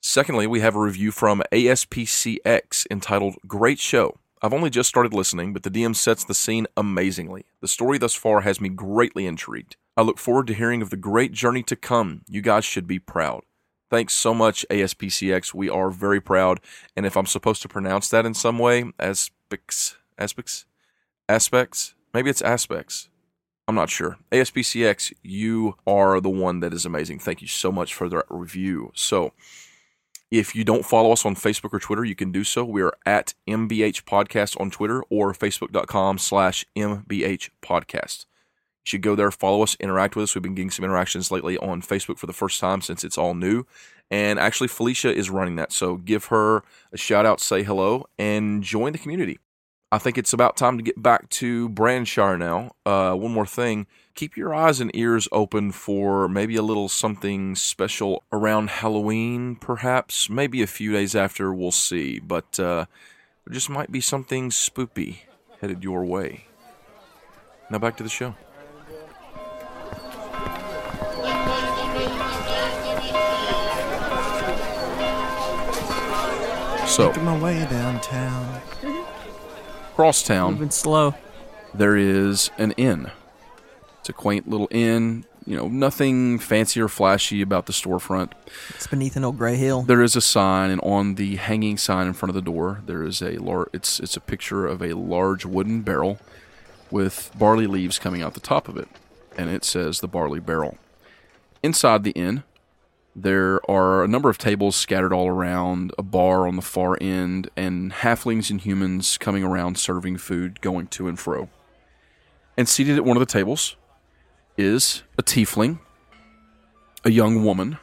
Secondly, we have a review from ASPCX entitled Great Show. I've only just started listening, but the DM sets the scene amazingly. The story thus far has me greatly intrigued. I look forward to hearing of the great journey to come. You guys should be proud. Thanks so much, ASPCX. We are very proud. And if I'm supposed to pronounce that in some way, aspects, aspects, aspects, maybe it's aspects. I'm not sure. ASPCX, you are the one that is amazing. Thank you so much for that review. So, if you don't follow us on Facebook or Twitter, you can do so. We are at MBH Podcast on Twitter or facebook.com slash MBH Podcast. You should go there, follow us, interact with us. We've been getting some interactions lately on Facebook for the first time since it's all new. And actually, Felicia is running that. So give her a shout out, say hello, and join the community. I think it's about time to get back to Branshire now. Uh, one more thing keep your eyes and ears open for maybe a little something special around Halloween, perhaps. Maybe a few days after, we'll see. But uh, there just might be something spoopy headed your way. Now back to the show. So, Making my way downtown. cross town, Moving slow. there is an inn. It's a quaint little inn. You know, nothing fancy or flashy about the storefront. It's beneath an old gray hill. There is a sign, and on the hanging sign in front of the door, there is a lar- It's it's a picture of a large wooden barrel with barley leaves coming out the top of it, and it says the barley barrel. Inside the inn, there are a number of tables scattered all around, a bar on the far end, and halflings and humans coming around serving food, going to and fro. And seated at one of the tables is a tiefling, a young woman,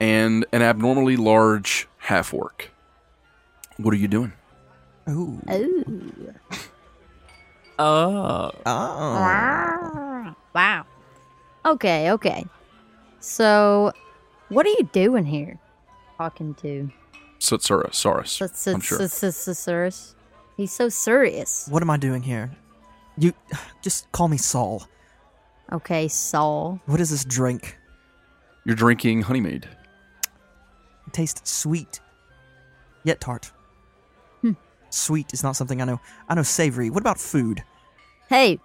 and an abnormally large half orc. What are you doing? Ooh. Ooh. Oh. Oh. Wow. Okay, okay. So, what are you doing here? Talking to Satsura, Saurus. S- I'm sure. S- S- S- Cyrus? He's so serious. What am I doing here? You just call me Saul. Okay, Saul. What is this drink? You're drinking honeymead. It tastes sweet, yet tart. Hmm. Sweet is not something I know. I know savory. What about food? Hey,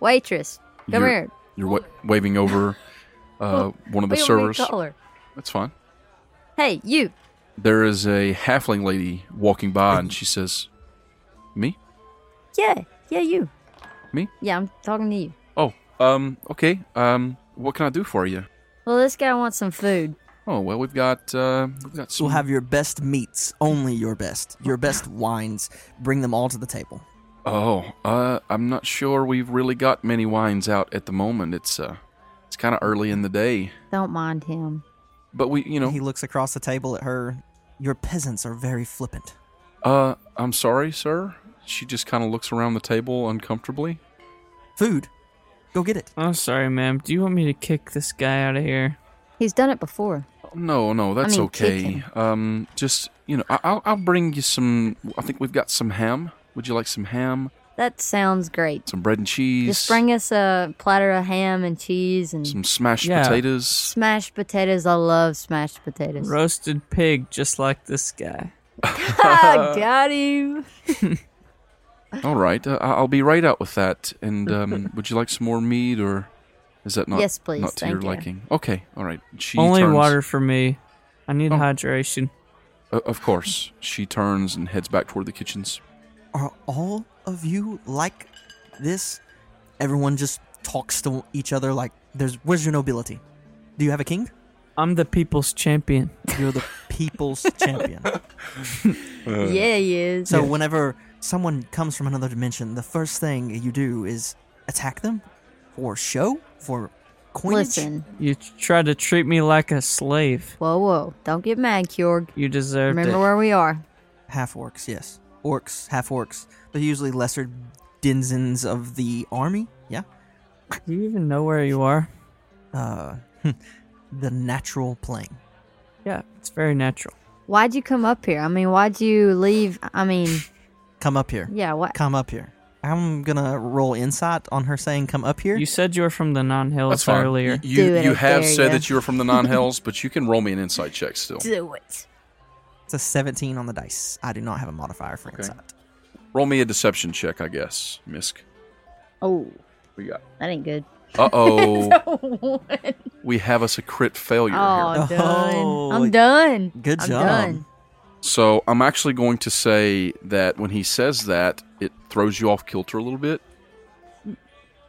waitress, come You're- here. You're wa- waving over uh, one of the Wait, wait, servers. call her. That's fine. Hey, you. There is a halfling lady walking by, and she says, "Me? Yeah, yeah, you. Me? Yeah, I'm talking to you. Oh, um, okay. Um, what can I do for you? Well, this guy wants some food. Oh well, we've got uh, we've got some. We'll have your best meats, only your best, your best wines. Bring them all to the table. Oh, uh, I'm not sure we've really got many wines out at the moment. It's uh, it's kind of early in the day, Don't mind him. But we, you know, He looks across the table at her. Your peasants are very flippant. uh, I'm sorry, sir. She just kind of looks around the table uncomfortably. Food. Go get it. I'm sorry, ma'am. Do you want me to kick this guy out of here? He's done it before. No, no, that's mean, okay. Um, just you know, I- I'll I'll bring you some. I think we've got some ham. Would you like some ham? That sounds great. Some bread and cheese. Just bring us a platter of ham and cheese and some smashed Yeah. potatoes. smashed potatoes. I love smashed potatoes. Roasted pig, just like this guy. Ah, got him. All right, uh, I- I'll be right out with that. And um, would you like some more meat, or is that not Yes, please. not to Thank your you. liking? Okay, all right. She Only turns- water for me. I need Oh. hydration. Uh, of course, she turns and heads back toward the kitchens. Are all of you like this? Everyone just talks to each other like there's where's your nobility? Do you have a king? I'm the people's champion. You're the people's champion. Uh, yeah, he is. So whenever someone comes from another dimension, the first thing you do is attack them for show, for coinage. Listen. You try to treat me like a slave. Whoa, whoa. Don't get mad, Kjorg. You deserve Remember it. where we are. half orcs, yes, orcs, half orcs. They're usually lesser denizens of the army. Yeah, Do you even know where you are? uh, the natural plane. Yeah, it's very natural. Why'd you come up here? I mean, why'd you leave? I mean, Come up here. yeah, what? Come up here. I'm gonna roll insight on her saying "come up here." You said you were from the non That's hills earlier. You you, you have said ya. that you were from the non-hells, but you can roll me an insight check still. Do it. It's a 17 on the dice. I do not have a modifier for Okay. insight. Roll me a deception check, I guess, Misk. Oh, We got. that ain't good. Uh oh, oh, we have us a crit failure here. I'm done. Oh, I'm done. Good I'm job. done. So I'm actually going to say that when he says that, it throws you off kilter a little bit.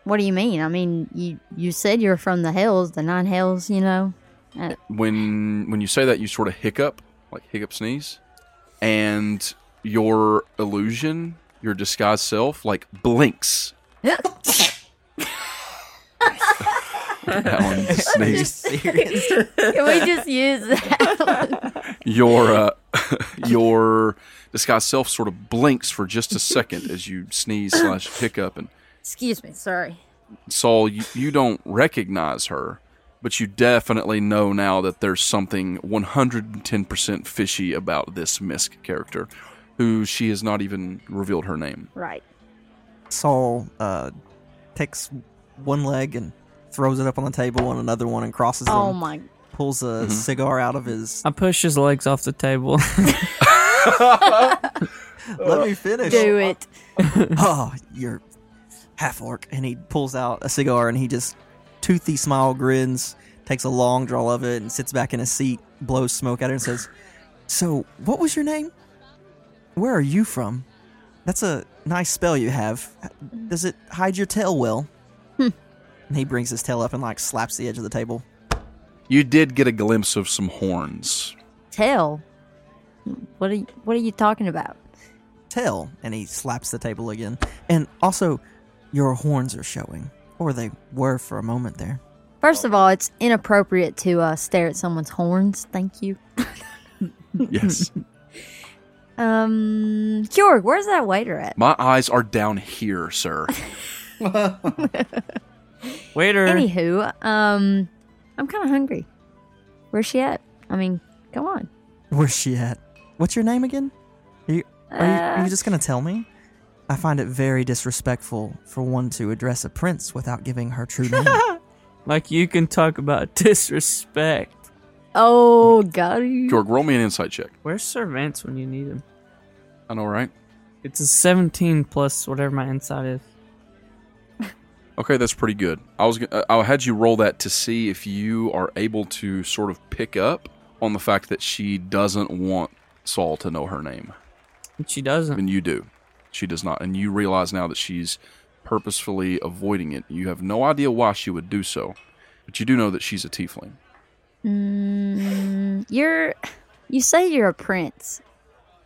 What do you mean? I mean, you you said you're from the hills, the nine hills, you know. Uh, When when you say that, you sort of hiccup, like hiccup sneeze, and your illusion, your disguised self, like blinks. Alan sneezed. serious? Can we just use that? your uh, your disguised self sort of blinks for just a second as you sneeze slash hiccup and Excuse me. Sorry. Saul, you, you don't recognize her, but you definitely know now that there's something 110% fishy about this Misk character, who she has not even revealed her name. Right. Saul uh, takes one leg and throws it up on the table, and another one and crosses Oh them. my. Pulls a Mm-hmm. cigar out of his. I push his legs off the table. Let me finish. Do it. oh, you're half orc. And he pulls out a cigar and he just toothy smile grins, takes a long draw of it, and sits back in his seat, blows smoke at her, and says, So, what was your name? Where are you from? That's a nice spell you have. Does it hide your tail well? Hmm. and he brings his tail up and like slaps the edge of the table. You did get a glimpse of some horns. Tail. What are you, What are you talking about? Tail, and he slaps the table again. And also, your horns are showing, or they were for a moment there. First of all, it's inappropriate to uh, stare at someone's horns. Thank you. Yes. Um, Kjorg, where's that waiter at? My eyes are down here, sir. Waiter. Anywho, um, I'm kind of hungry. Where's she at? I mean, come on. Where's she at? What's your name again? Are you, are you, are Uh, you just gonna tell me? I find it very disrespectful for one to address a prince without giving her true name. Like you can talk about disrespect. Oh, got you. Georg, roll me an insight check. Where's Sir Vance when you need him? I know, right? It's a 17 plus whatever my insight is. Okay, that's pretty good. I was gonna- I had you roll that to see if you are able to sort of pick up on the fact that she doesn't want Saul to know her name, she doesn't. and you do. She does not, and you realize now that she's purposefully avoiding it. You have no idea why she would do so, but you do know that she's a tiefling. Mm, you're you say you're a prince,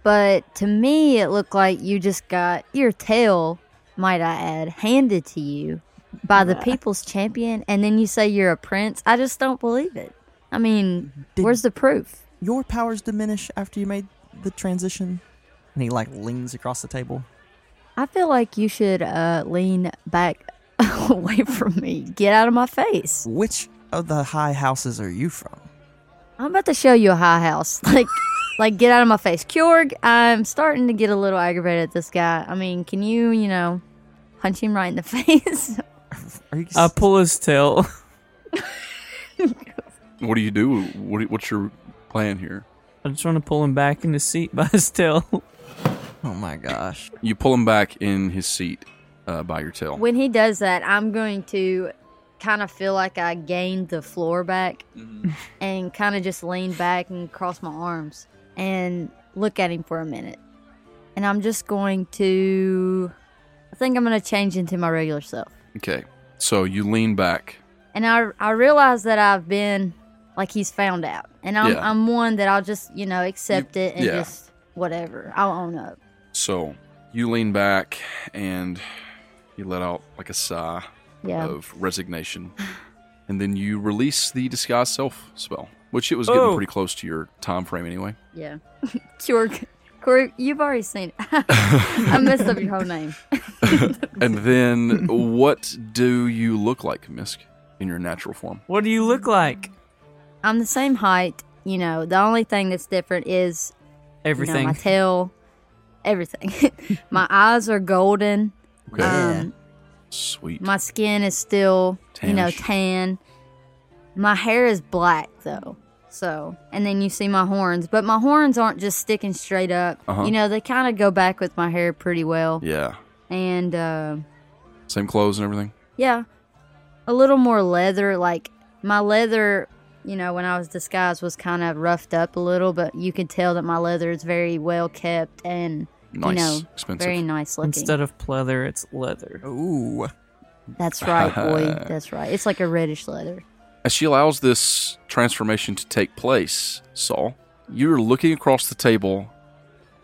but to me it looked like you just got your tail, might I add, handed to you by the people's champion, and then you say you're a prince. I just don't believe it. I mean, Did- where's the proof? Your powers diminish after you made the transition. And he like leans across the table. I feel like you should uh, lean back away from me. Get out of my face. Which of the high houses are you from? I'm about to show you a high house. Like, like get out of my face, Kjorg. I'm starting to get a little aggravated at this guy. I mean, can you, you know, punch him right in the face? Are you I pull his tail. What do you do? What do- what's your plan here? I just want to pull him back in the seat by his tail. Oh my gosh. You pull him back in his seat uh, by your tail. when he does that, I'm going to kind of feel like I gained the floor back and kind of just lean back and cross my arms and look at him for a minute. And I'm just going to. I think I'm going to change into my regular self. Okay. So you lean back. and I I realize that I've been like he's found out, and I'm Yeah. I'm one that I'll just you know accept it and yeah. just whatever I'll own up. So you lean back and you let out like a sigh Yeah. of resignation. and then you release the disguise self spell, which it was getting Oh. pretty close to your time frame anyway. Yeah, Cure, Corey, you've already seen it. I messed up your whole name. And then what do you look like, Misk, in your natural form? What do you look like? I'm the same height. You know, the only thing that's different is you know, Everything. my tail, everything. my eyes are golden. Okay. Um, Sweet. My skin is still, you know, tan. My hair is black though. So, and then you see my horns, but my horns aren't just sticking straight up. Uh-huh. You know, they kind of go back with my hair pretty well. yeah. And uh, Same clothes and everything? yeah, a little more leather. Like my leather, you know, when I was disguised was kind of roughed up a little, but you could tell that my leather is very well kept and Nice. you know, Expensive. very nice looking. Instead of pleather, it's leather. Ooh. That's right, boy. That's right. It's like a reddish leather. As she allows this transformation to take place, Saul, you're looking across the table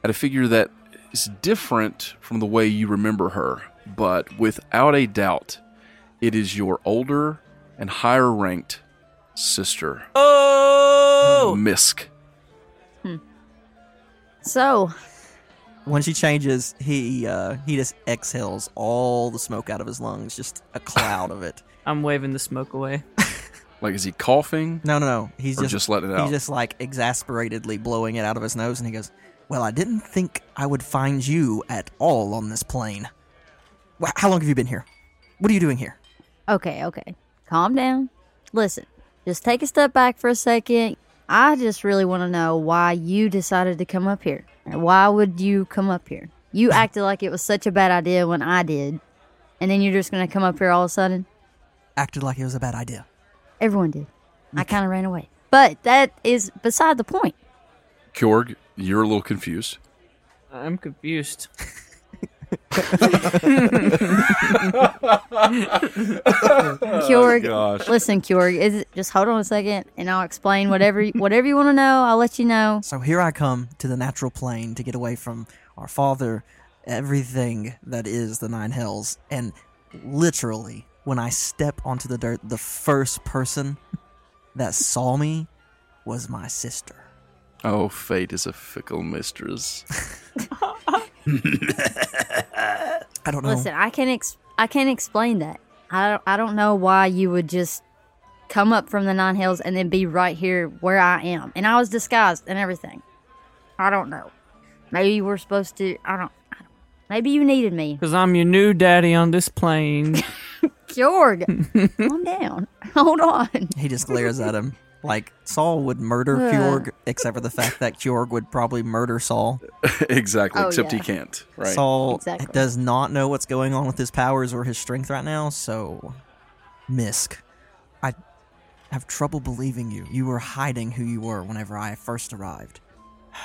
at a figure that is different from the way you remember her, but without a doubt, it is your older and higher ranked sister, Oh! Misk. Hmm. So, When she changes, he uh, he just exhales all the smoke out of his lungs, just a cloud of it. I'm waving the smoke away. Like, is he coughing No, no, no. He's or just, just, letting it out? he's just like exasperatedly blowing it out of his nose, and he goes, "Well, I didn't think I would find you at all on this plane. Wh- How long have you been here? What are you doing here? Okay, okay. Calm down. Listen, just take a step back for a second. I just really want to know why you decided to come up here. And why would you come up here? You acted like it was such a bad idea when I did. And then you're just going to come up here all of a sudden? Acted like it was a bad idea. Everyone did. I kind of ran away. But that is beside the point. Kjorg, you're a little confused. I'm confused. Kjorg, gosh. listen, Kjorg, is it, just hold on a second and I'll explain whatever whatever you want to know. I'll let you know. So here I come to the natural plane to get away from our father, everything that is the nine hells, and literally, when I step onto the dirt, the first person that saw me was my sister. Oh, fate is a fickle mistress. I don't know. Listen, I can ex- I can't explain that. I don't, I don't know why you would just come up from the nine hills and then be right here where I am. And I was disguised and everything. I don't know. Maybe we're supposed to. I don't. I don't maybe you needed me. Because I'm your new daddy on this plane. Jorg, calm down. Hold on. He just glares at him. Like Saul would murder Ugh. Kjorg, except for the fact that Kjorg would probably murder Saul. exactly, Oh, except yeah. he can't. Right. Saul Exactly. does not know what's going on with his powers or his strength right now, so Misk, I have trouble believing you. You were hiding who you were whenever I first arrived.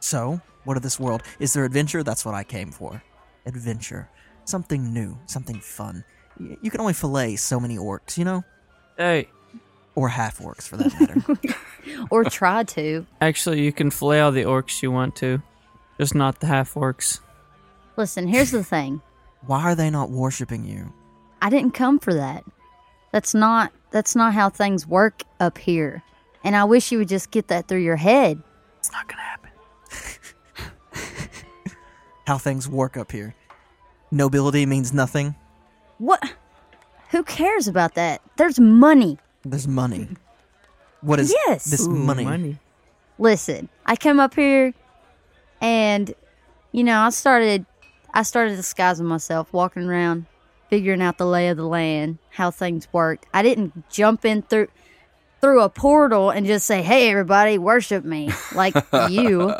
So, what of this world? Is there adventure? That's what I came for. Adventure. Something new, something fun. Y- You can only fillet so many orcs, you know? hey, Or half orcs, for that matter. or try to. Actually, you can flail the orcs you want to, just not the half orcs. Listen, here's the thing. Why are they not worshiping you? I didn't come for that. That's not that's not how things work up here. And I wish you would just get that through your head. It's not gonna happen. How things work up here. Nobility means nothing. What? Who cares about that? There's money. There's money. What is Yes. this Ooh, money? Listen, I come up here and you know, I started I started disguising myself, walking around, figuring out the lay of the land, how things worked. I didn't jump in through through a portal and just say, "Hey everybody, worship me." Like you.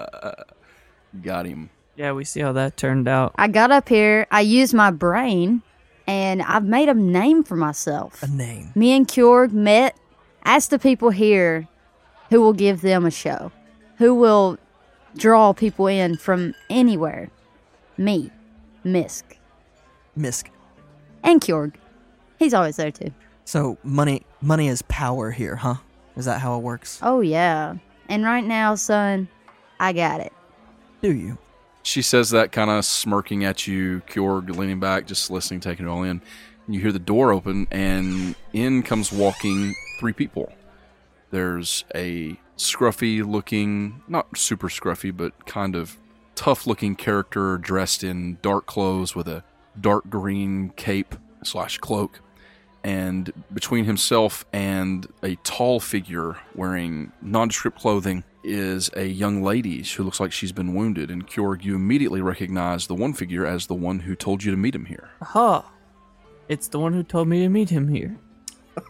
Got him. Yeah, we see how that turned out. I got up here, I used my brain, and I've made a name for myself. A name. Me and Kjorg met. Ask the people here who will give them a show, who will draw people in from anywhere. Me, Misk, Misk. and Kjorg. He's always there too. So money money is power here, huh? Is that how it works? Oh, yeah. And right now, son, I got it. Do you? She says that kind of smirking at you, Kjorg leaning back, just listening, taking it all in. You hear the door open, and in comes walking three people. There's a scruffy looking, not super scruffy, but kind of tough looking character dressed in dark clothes with a dark green cape slash cloak. And between himself and a tall figure wearing nondescript clothing is a young lady who looks like she's been wounded. And Kjorg, you immediately recognize the one figure as the one who told you to meet him here. Aha! It's the one who told me to meet him here.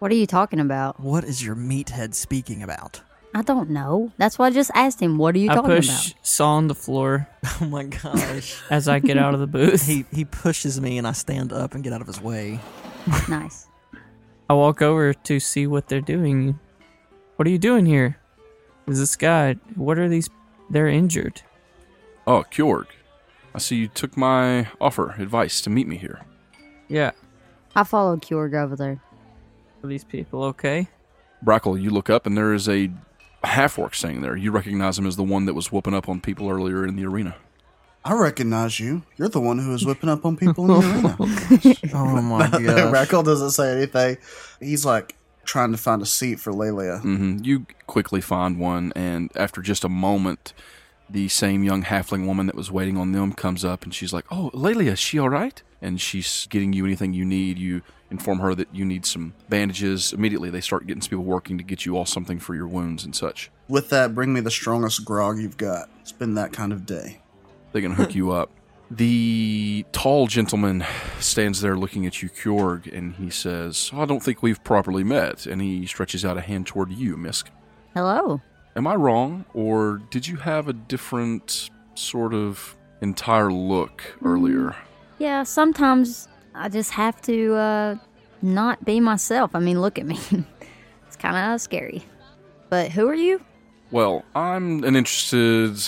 What are you talking about? What is your meathead speaking about? I don't know. That's why I just asked him, what are you I talking push Saul on the floor Oh my gosh. as I get out of the booth. he he pushes me and I stand up and get out of his way. Nice. I walk over to see what they're doing. What are you doing here? Is this guy? What are these? They're injured. Oh, Kjorg. I see you took my offer, advice to meet me here. Yeah. I followed Kjorg over there. Are these people okay? Brackle, you look up and there is a half orc standing there. You recognize him as the one that was whooping up on people earlier in the arena. I recognize you. You're the one who was whipping up on people in the arena. Oh my god. Rackle doesn't say anything. He's like trying to find a seat for Lelia. hmm You quickly find one, and after just a moment, the same young halfling woman that was waiting on them comes up and she's like, Oh, Lelia, is she all right? And she's getting you anything you need. You inform her that you need some bandages. Immediately, they start getting some people working to get you all something for your wounds and such. With that, bring me the strongest grog you've got. It's been that kind of day. They can hook you up. The tall gentleman stands there looking at you, Kjorg, and he says, I don't think we've properly met. And he stretches out a hand toward you, Misk. Hello. Am I wrong, or did you have a different sort of entire look earlier? Yeah, sometimes I just have to uh, not be myself. I mean, look at me. it's kind of scary. But who are you? Well, I'm an interested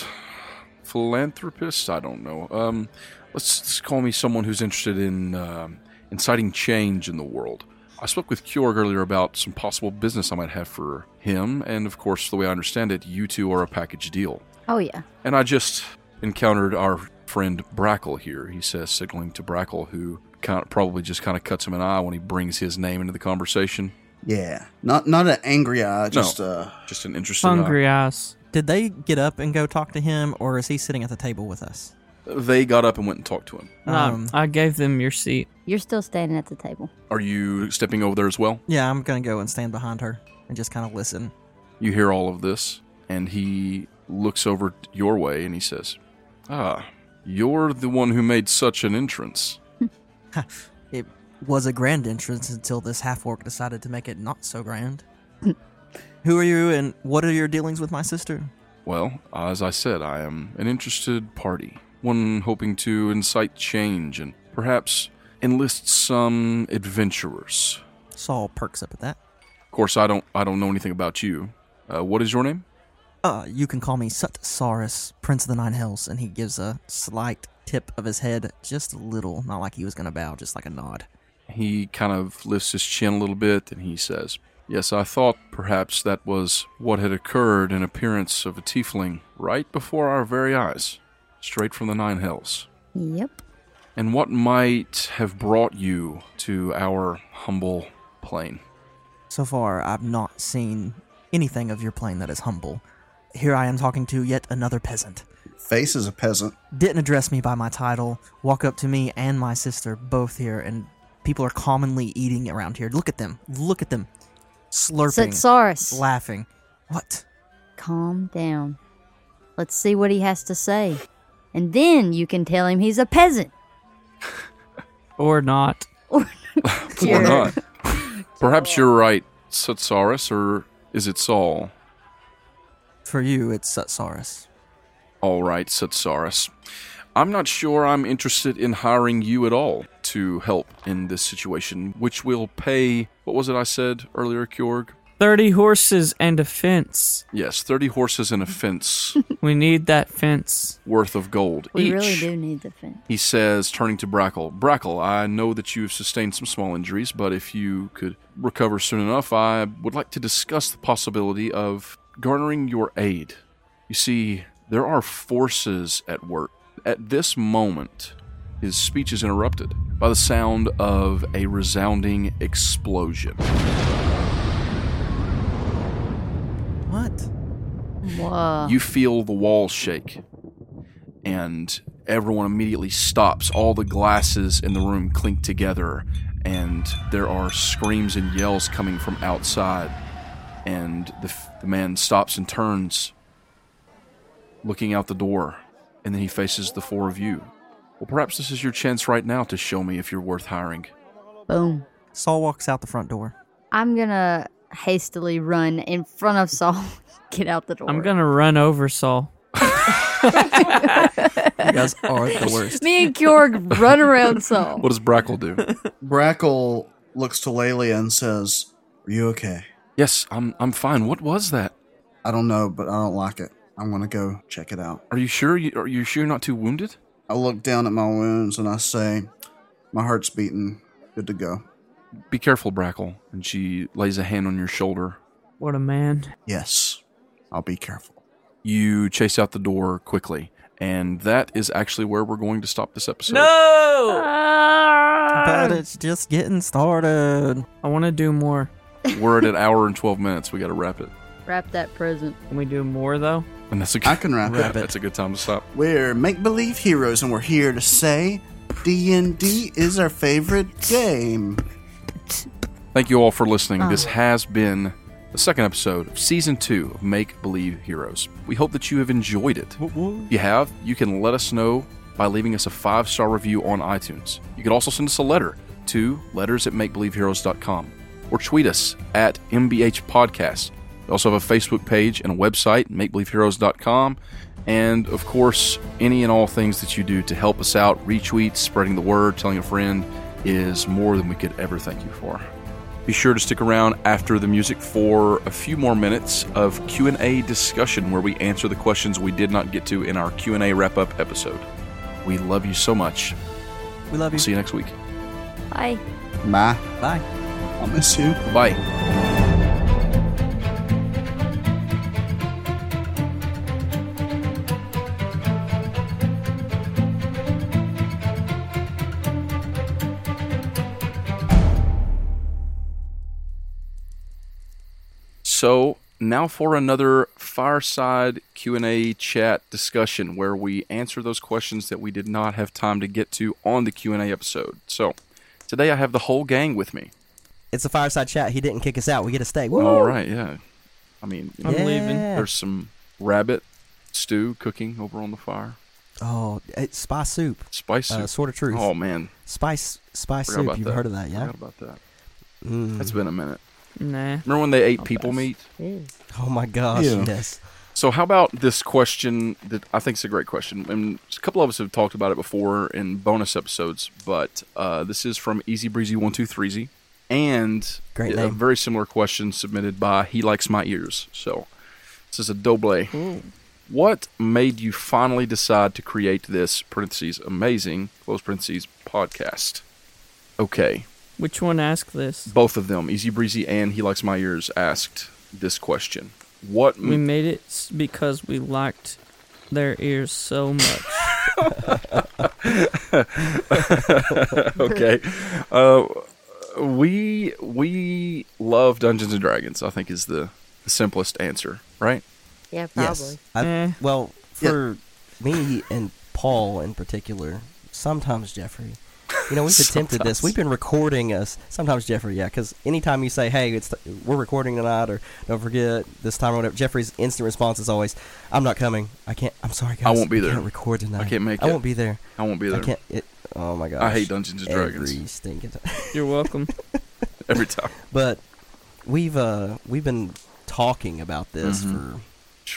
philanthropist. I don't know. Um, let's, let's call me someone who's interested in um inciting change in the world. I spoke with Kjorg earlier about some possible business I might have for him, and of course, the way I understand it, you two are a package deal. Oh, yeah. And I just encountered our friend Brackle here. He says, signaling to Brackle, who kind of, probably just kind of cuts him an eye when he brings his name into the conversation. Yeah, not not an angry eye, just uh, Just an interesting eye. Hungry ass. Did they get up and go talk to him, or is he sitting at the table with us? They got up and went and talked to him. Um, I gave them your seat. You're still standing at the table. Are you stepping over there as well? Yeah, I'm gonna go and stand behind her and just kind of listen. You hear all of this, and he looks over your way and he says, Ah, you're the one who made such an entrance. It was a grand entrance until this half orc decided to make it not so grand. Who are you, and what are your dealings with my sister? Well, as I said, I am an interested party, one hoping to incite change and perhaps enlist some adventurers. Saul perks up at that. Of course, I don't I don't know anything about you. Uh, what is your name? Uh, you can call me Sutsaurus, Prince of the Nine Hells, and he gives a slight tip of his head, just a little, not like he was gonna bow, just like a nod. He kind of lifts his chin a little bit and he says, Yes, I thought perhaps that was what had occurred in appearance of a tiefling right before our very eyes, straight from the Nine Hells. Yep. And what might have brought you to our humble plane? So far, I've not seen anything of your plane that is humble. Here I am talking to yet another peasant. Face is a peasant. Didn't address me by my title, walk up to me and my sister, both here, and people are commonly eating around here. Look at them. Look at them. Slurping. Setsaurus, Laughing. What? calm down. Let's see what he has to say. And then you can tell him he's a peasant. Or not. Or not? Perhaps you're right, Sutsaurus, or is it Saul? For you, it's Sutsaurus. All right, Sutsaurus. I'm not sure I'm interested in hiring you at all to help in this situation, which will pay. What was it I said earlier, Kjorg? 30 horses and a fence. Yes, 30 horses and a fence We need that fence. worth of gold We each. really do need the fence. He says, turning to Brackle, Brackle, I know that you've sustained some small injuries, but if you could recover soon enough, I would like to discuss the possibility of garnering your aid. You see, there are forces at work. At this moment, his speech is interrupted by the sound of a resounding explosion. What? Whoa. You feel the walls shake, and everyone immediately stops. All the glasses in the room clink together, and there are screams and yells coming from outside. And the, f- the man stops and turns, looking out the door, and then he faces the four of you. Well, perhaps this is your chance right now to show me if you're worth hiring. Boom. Saul walks out the front door. I'm gonna hastily run in front of Saul. Get out the door. I'm gonna run over Saul. You guys are the worst. Me and Kjorg run around Saul. What does Brackle do? Brackle looks to Lelia and says, Are you okay? yes, I'm, I'm fine. What was that? I don't know, but I don't like it. I'm gonna go check it out. Are you sure? You, are you sure you're not too wounded? I look down at my wounds and I say, My heart's beating. Good to go. Be careful, Brackle. And she lays a hand on your shoulder. What a man. Yes, I'll be careful. You chase out the door quickly. And that is actually where we're going to stop this episode. No! Ah! But ah! it's just getting started. I want to do more. We're at an hour and 12 minutes. We got to wrap it. Wrap that present. Can we do more though? And that's a good, I can wrap Wrap it. it. That's a good time to stop. We're make believe heroes, and we're here to say D and D is our favorite game. Thank you all for listening. This Oh. has been the second episode of season two of Make Believe Heroes. We hope that you have enjoyed it. If you have, you can let us know by leaving us a five star review on iTunes. You can also send us a letter to letters at makebelieveheroes.com or tweet us at MBH Podcast. We also have a Facebook page and a website, makebelieveheroes.com. And of course, any and all things that you do to help us out, retweets, spreading the word, telling a friend, is more than we could ever thank you for. Be sure to stick around after the music for a few more minutes of Q&A discussion where we answer the questions we did not get to in our Q&A wrap-up episode. We love you so much. We love you. We'll see you next week. Bye. Bye. Bye. I'll miss you. Bye. So now for another fireside Q&A chat discussion where we answer those questions that we did not have time to get to on the Q&A episode. So today I have the whole gang with me. It's a fireside chat. He didn't kick us out. We get a steak. All right, yeah. I mean, I'm leaving. there's some rabbit stew cooking over on the fire. Oh, it's spice soup. Spice soup. Uh, sort of truth. oh man, Spice spice Forgot soup. You've that. heard of that, yeah? forgot about that. Mm. It's been a minute. Nah. Remember when they ate people meat? Oh my gosh. Ew. Yes. So how about this question that I think is a great question, and a couple of us have talked about it before in bonus episodes, but uh, this is from Easy Breezy One Two Three Z, and Great a very similar question submitted by He Likes My Ears. So this is a double. What made you finally decide to create this parentheses amazing close parentheses podcast? Okay, Which one asked this? Both of them, Easy Breezy and He Likes My Ears, asked this question. What We made it because we liked their ears so much. okay. Uh, we we love Dungeons and Dragons. I think is the, the simplest answer, right? Yeah, probably. Yes. I, Eh. Well, for me and Paul in particular, sometimes Jeffrey. You know, we've attempted this. We've been recording us. Sometimes Jeffrey, yeah, because anytime you say, "Hey, it's we're recording tonight," or "Don't forget this time," or whatever, Jeffrey's instant response is always, "I'm not coming. I can't. I'm sorry, guys. I won't be We there. Can't record tonight. I can't make I it. I won't be there. I won't be there. I can't. It, oh my gosh. I hate Dungeons and Dragons Every stinking time. You're welcome. every time. But we've uh we've been talking about this Mhm.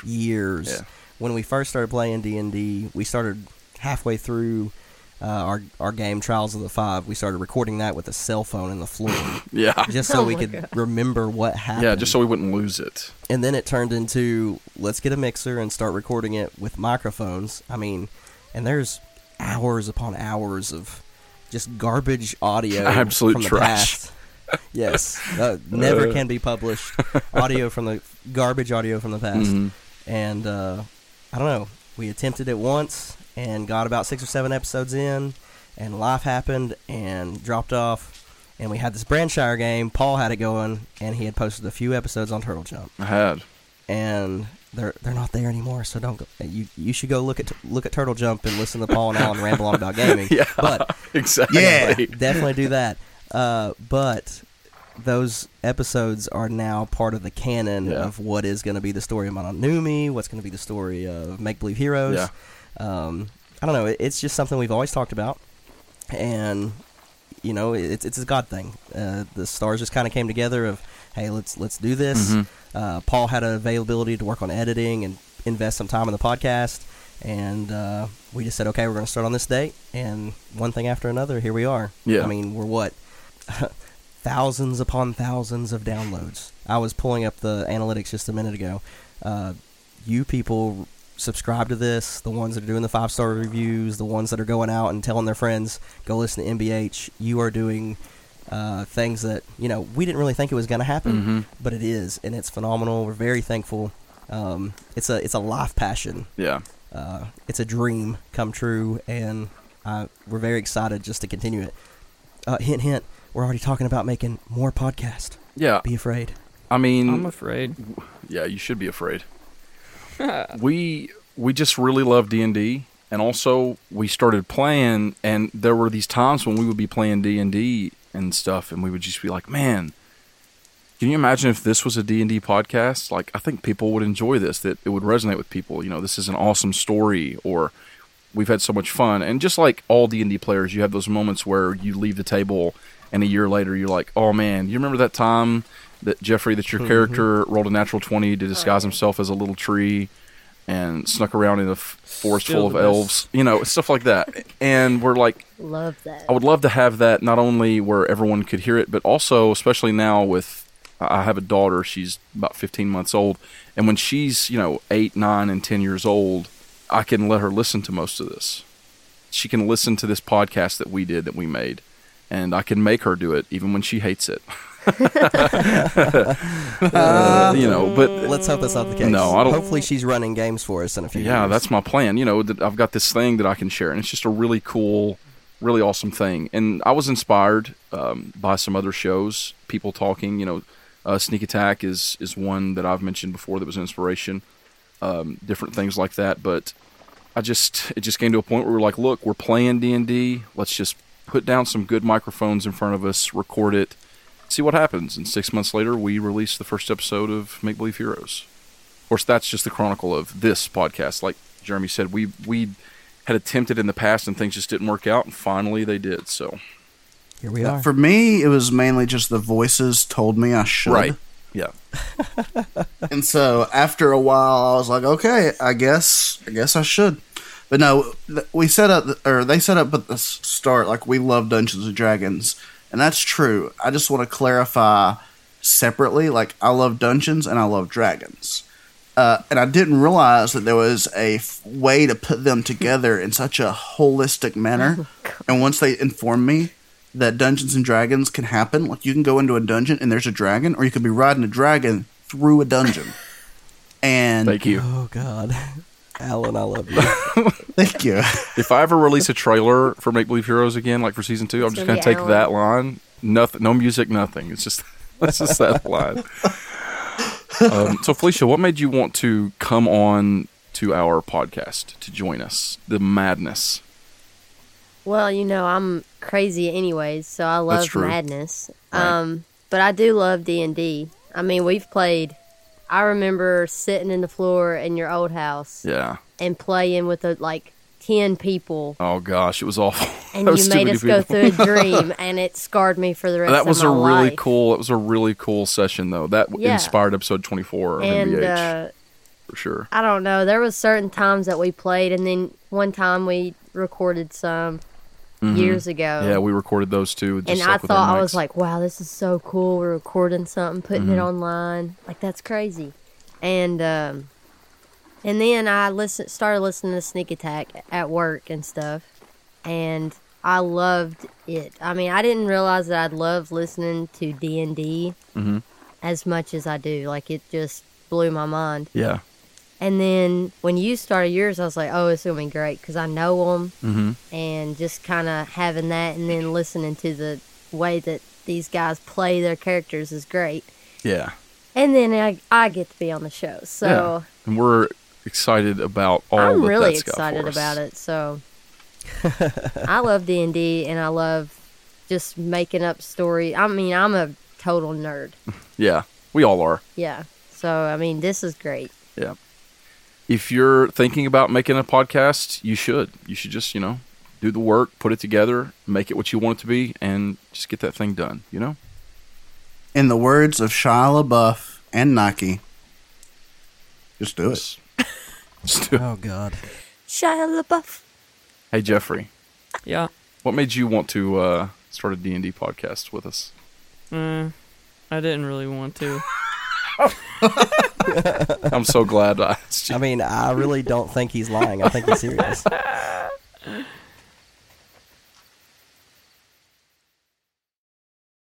for years. Yeah. When we first started playing D and D, we started halfway through uh, our our game Trials of the Five. We started recording that with a cell phone in the floor, Yeah. just so Oh we could God. remember what happened. Yeah, just so we wouldn't lose it. and then it turned into let's get a mixer and start recording it with microphones. I mean, and there's hours upon hours of just garbage audio, Absolute from the trash. past. yes, uh, never can be published. Audio from the garbage audio from the past, Mhm. and uh, I don't know. We attempted it once and got about six or seven episodes in, and life happened and dropped off. And we had this Branshire game. Paul had it going, and he had posted a few episodes on Turtle Jump I had. and they're they're not there anymore. So don't go. You you should go look at look at Turtle Jump and listen to Paul and Alan ramble on about gaming. Yeah. But Exactly. Yeah. definitely do that. Uh, but those episodes are now part of the canon Yeah. of what is going to be the story of Mononumi, what's going to be the story of Make Believe Heroes. Yeah. Um, I don't know. It, it's just something we've always talked about, and you know, it's it's a God thing. Uh, the stars just kind of came together. Of hey, let's let's do this. Mhm. Uh, Paul had an availability to work on editing and invest some time in the podcast, and uh, we just said, okay, we're going to start on this date. And one thing after another, here we are. Yeah. I mean, we're what thousands upon thousands of downloads. I was pulling up the analytics just a minute ago. Uh, you people subscribe to this, the ones that are doing the five star reviews, the ones that are going out and telling their friends, go listen to MBH. You are doing uh, things that, you know, we didn't really think it was going to happen, Mhm. but it is, and it's phenomenal. We're very thankful. Um, it's a it's a life passion. Yeah. Uh, it's a dream come true, and uh, we're very excited just to continue it. Uh, hint, hint. We're already talking about making more podcast. Yeah. Be afraid. I mean, I'm afraid. yeah, you should be afraid. we we just really love D and D, and also we started playing, and there were these times when we would be playing D and D and stuff, and we would just be like, man. Can you imagine if this was a D&D podcast? Like, I think people would enjoy this, that it would resonate with people. You know, this is an awesome story, or we've had so much fun. And just like all D&D players, you have those moments where you leave the table and a year later you're like, oh man, you remember that time that Jeffrey, that your mm-hmm. character rolled a natural 20 to oh, disguise himself as a little tree and snuck around in a f- forest Still full of the best. elves, you know, stuff like that. And we're like, Love that. I would love to have that not only where everyone could hear it, but also, especially now with I have a daughter. She's about 15 months old, and when she's you know eight, nine, and 10 years old, I can let her listen to most of this. She can listen to this podcast that we did that we made, and I can make her do it even when she hates it. Uh, you know, but Let's hope that's not the case. No, I don't- Hopefully, she's running games for us in a few yeah, years. that's my plan. You know, that I've got this thing that I can share, and it's just a really cool, really awesome thing. And I was inspired um, by some other shows, people talking. You know, uh, Sneak Attack is is one that I've mentioned before that was an inspiration. Um, different things like that, but I just it just came to a point where we're like, look, we're playing D and D. Let's just put down some good microphones in front of us, record it, see what happens. And six months later, we released the first episode of Make Believe Heroes. Of course, that's just the chronicle of this podcast. Like Jeremy said, we we had attempted in the past and things just didn't work out, and finally they did. So Here we are. For me, it was mainly just the voices told me I should. right, yeah, And so after a while, I was like, okay, I guess, I guess I should. But no, we set up, or they set up at the start, like we love Dungeons and Dragons, and that's true. I just want to clarify separately, like I love Dungeons and I love Dragons. Uh, and I didn't realize that there was a f- way to put them together in such a holistic manner. and once they informed me, that Dungeons and Dragons can happen. Like you can go into a dungeon and there's a dragon, or you could be riding a dragon through a dungeon. And Thank you. Oh God, Alan, I love you. thank you. If I ever release a trailer for Make Believe Heroes again, like for season two, I'm just gonna gonna take Alan. that line. Nothing, no music, nothing. It's just it's just that line. Um, so Felicia, what made you want to come on to our podcast to join us? The madness. Well, you know, I'm crazy anyways, so I love madness. Right. Um, but I do love D&D. I mean, we've played I remember sitting in the floor in your old house Yeah. and playing with like 10 people Oh gosh, it was awful. and That you made us go through a dream and it scarred me for the rest That was of a my really life. cool. That was a really cool session, though. That Yeah. inspired episode twenty four of and MBH uh, for sure. I don't know. There was certain times that we played, and then one time we recorded some years ago. Mm-hmm. Yeah, we recorded those two. Just and I thought I was like, "Wow, this is so cool! We're recording something, putting it Mhm. online. Like that's crazy." And um, and then I listen, started listening to Sneak Attack at work and stuff, and I loved it. I mean, I didn't realize that I'd love listening to D and D Mhm. as much as I do. Like it just blew my mind. yeah. And then when you started yours, I was like, "Oh, it's gonna be great" because I know them Mm-hmm. and just kind of having that and then listening to the way that these guys play their characters is great. Yeah. And then I, I get to be on the show. So And we're excited about all I'm that really excited about it. So I love D&D and I love just making up story. I mean, I'm a total nerd. Yeah, we all are. Yeah. So I mean, this is great. Yeah. If you're thinking about making a podcast, you should. You should just, you know, do the work, put it together, make it what you want it to be, and just get that thing done, you know? In the words of Shia LaBeouf and Nike, just do it. Just, just do it. Oh God. Shia LaBeouf. Hey, Jeffrey, Yeah. what made you want to uh, start a D&D podcast with us? Mm, I didn't really want to. I'm so glad I asked you. I mean, I really don't think he's lying. I think he's serious.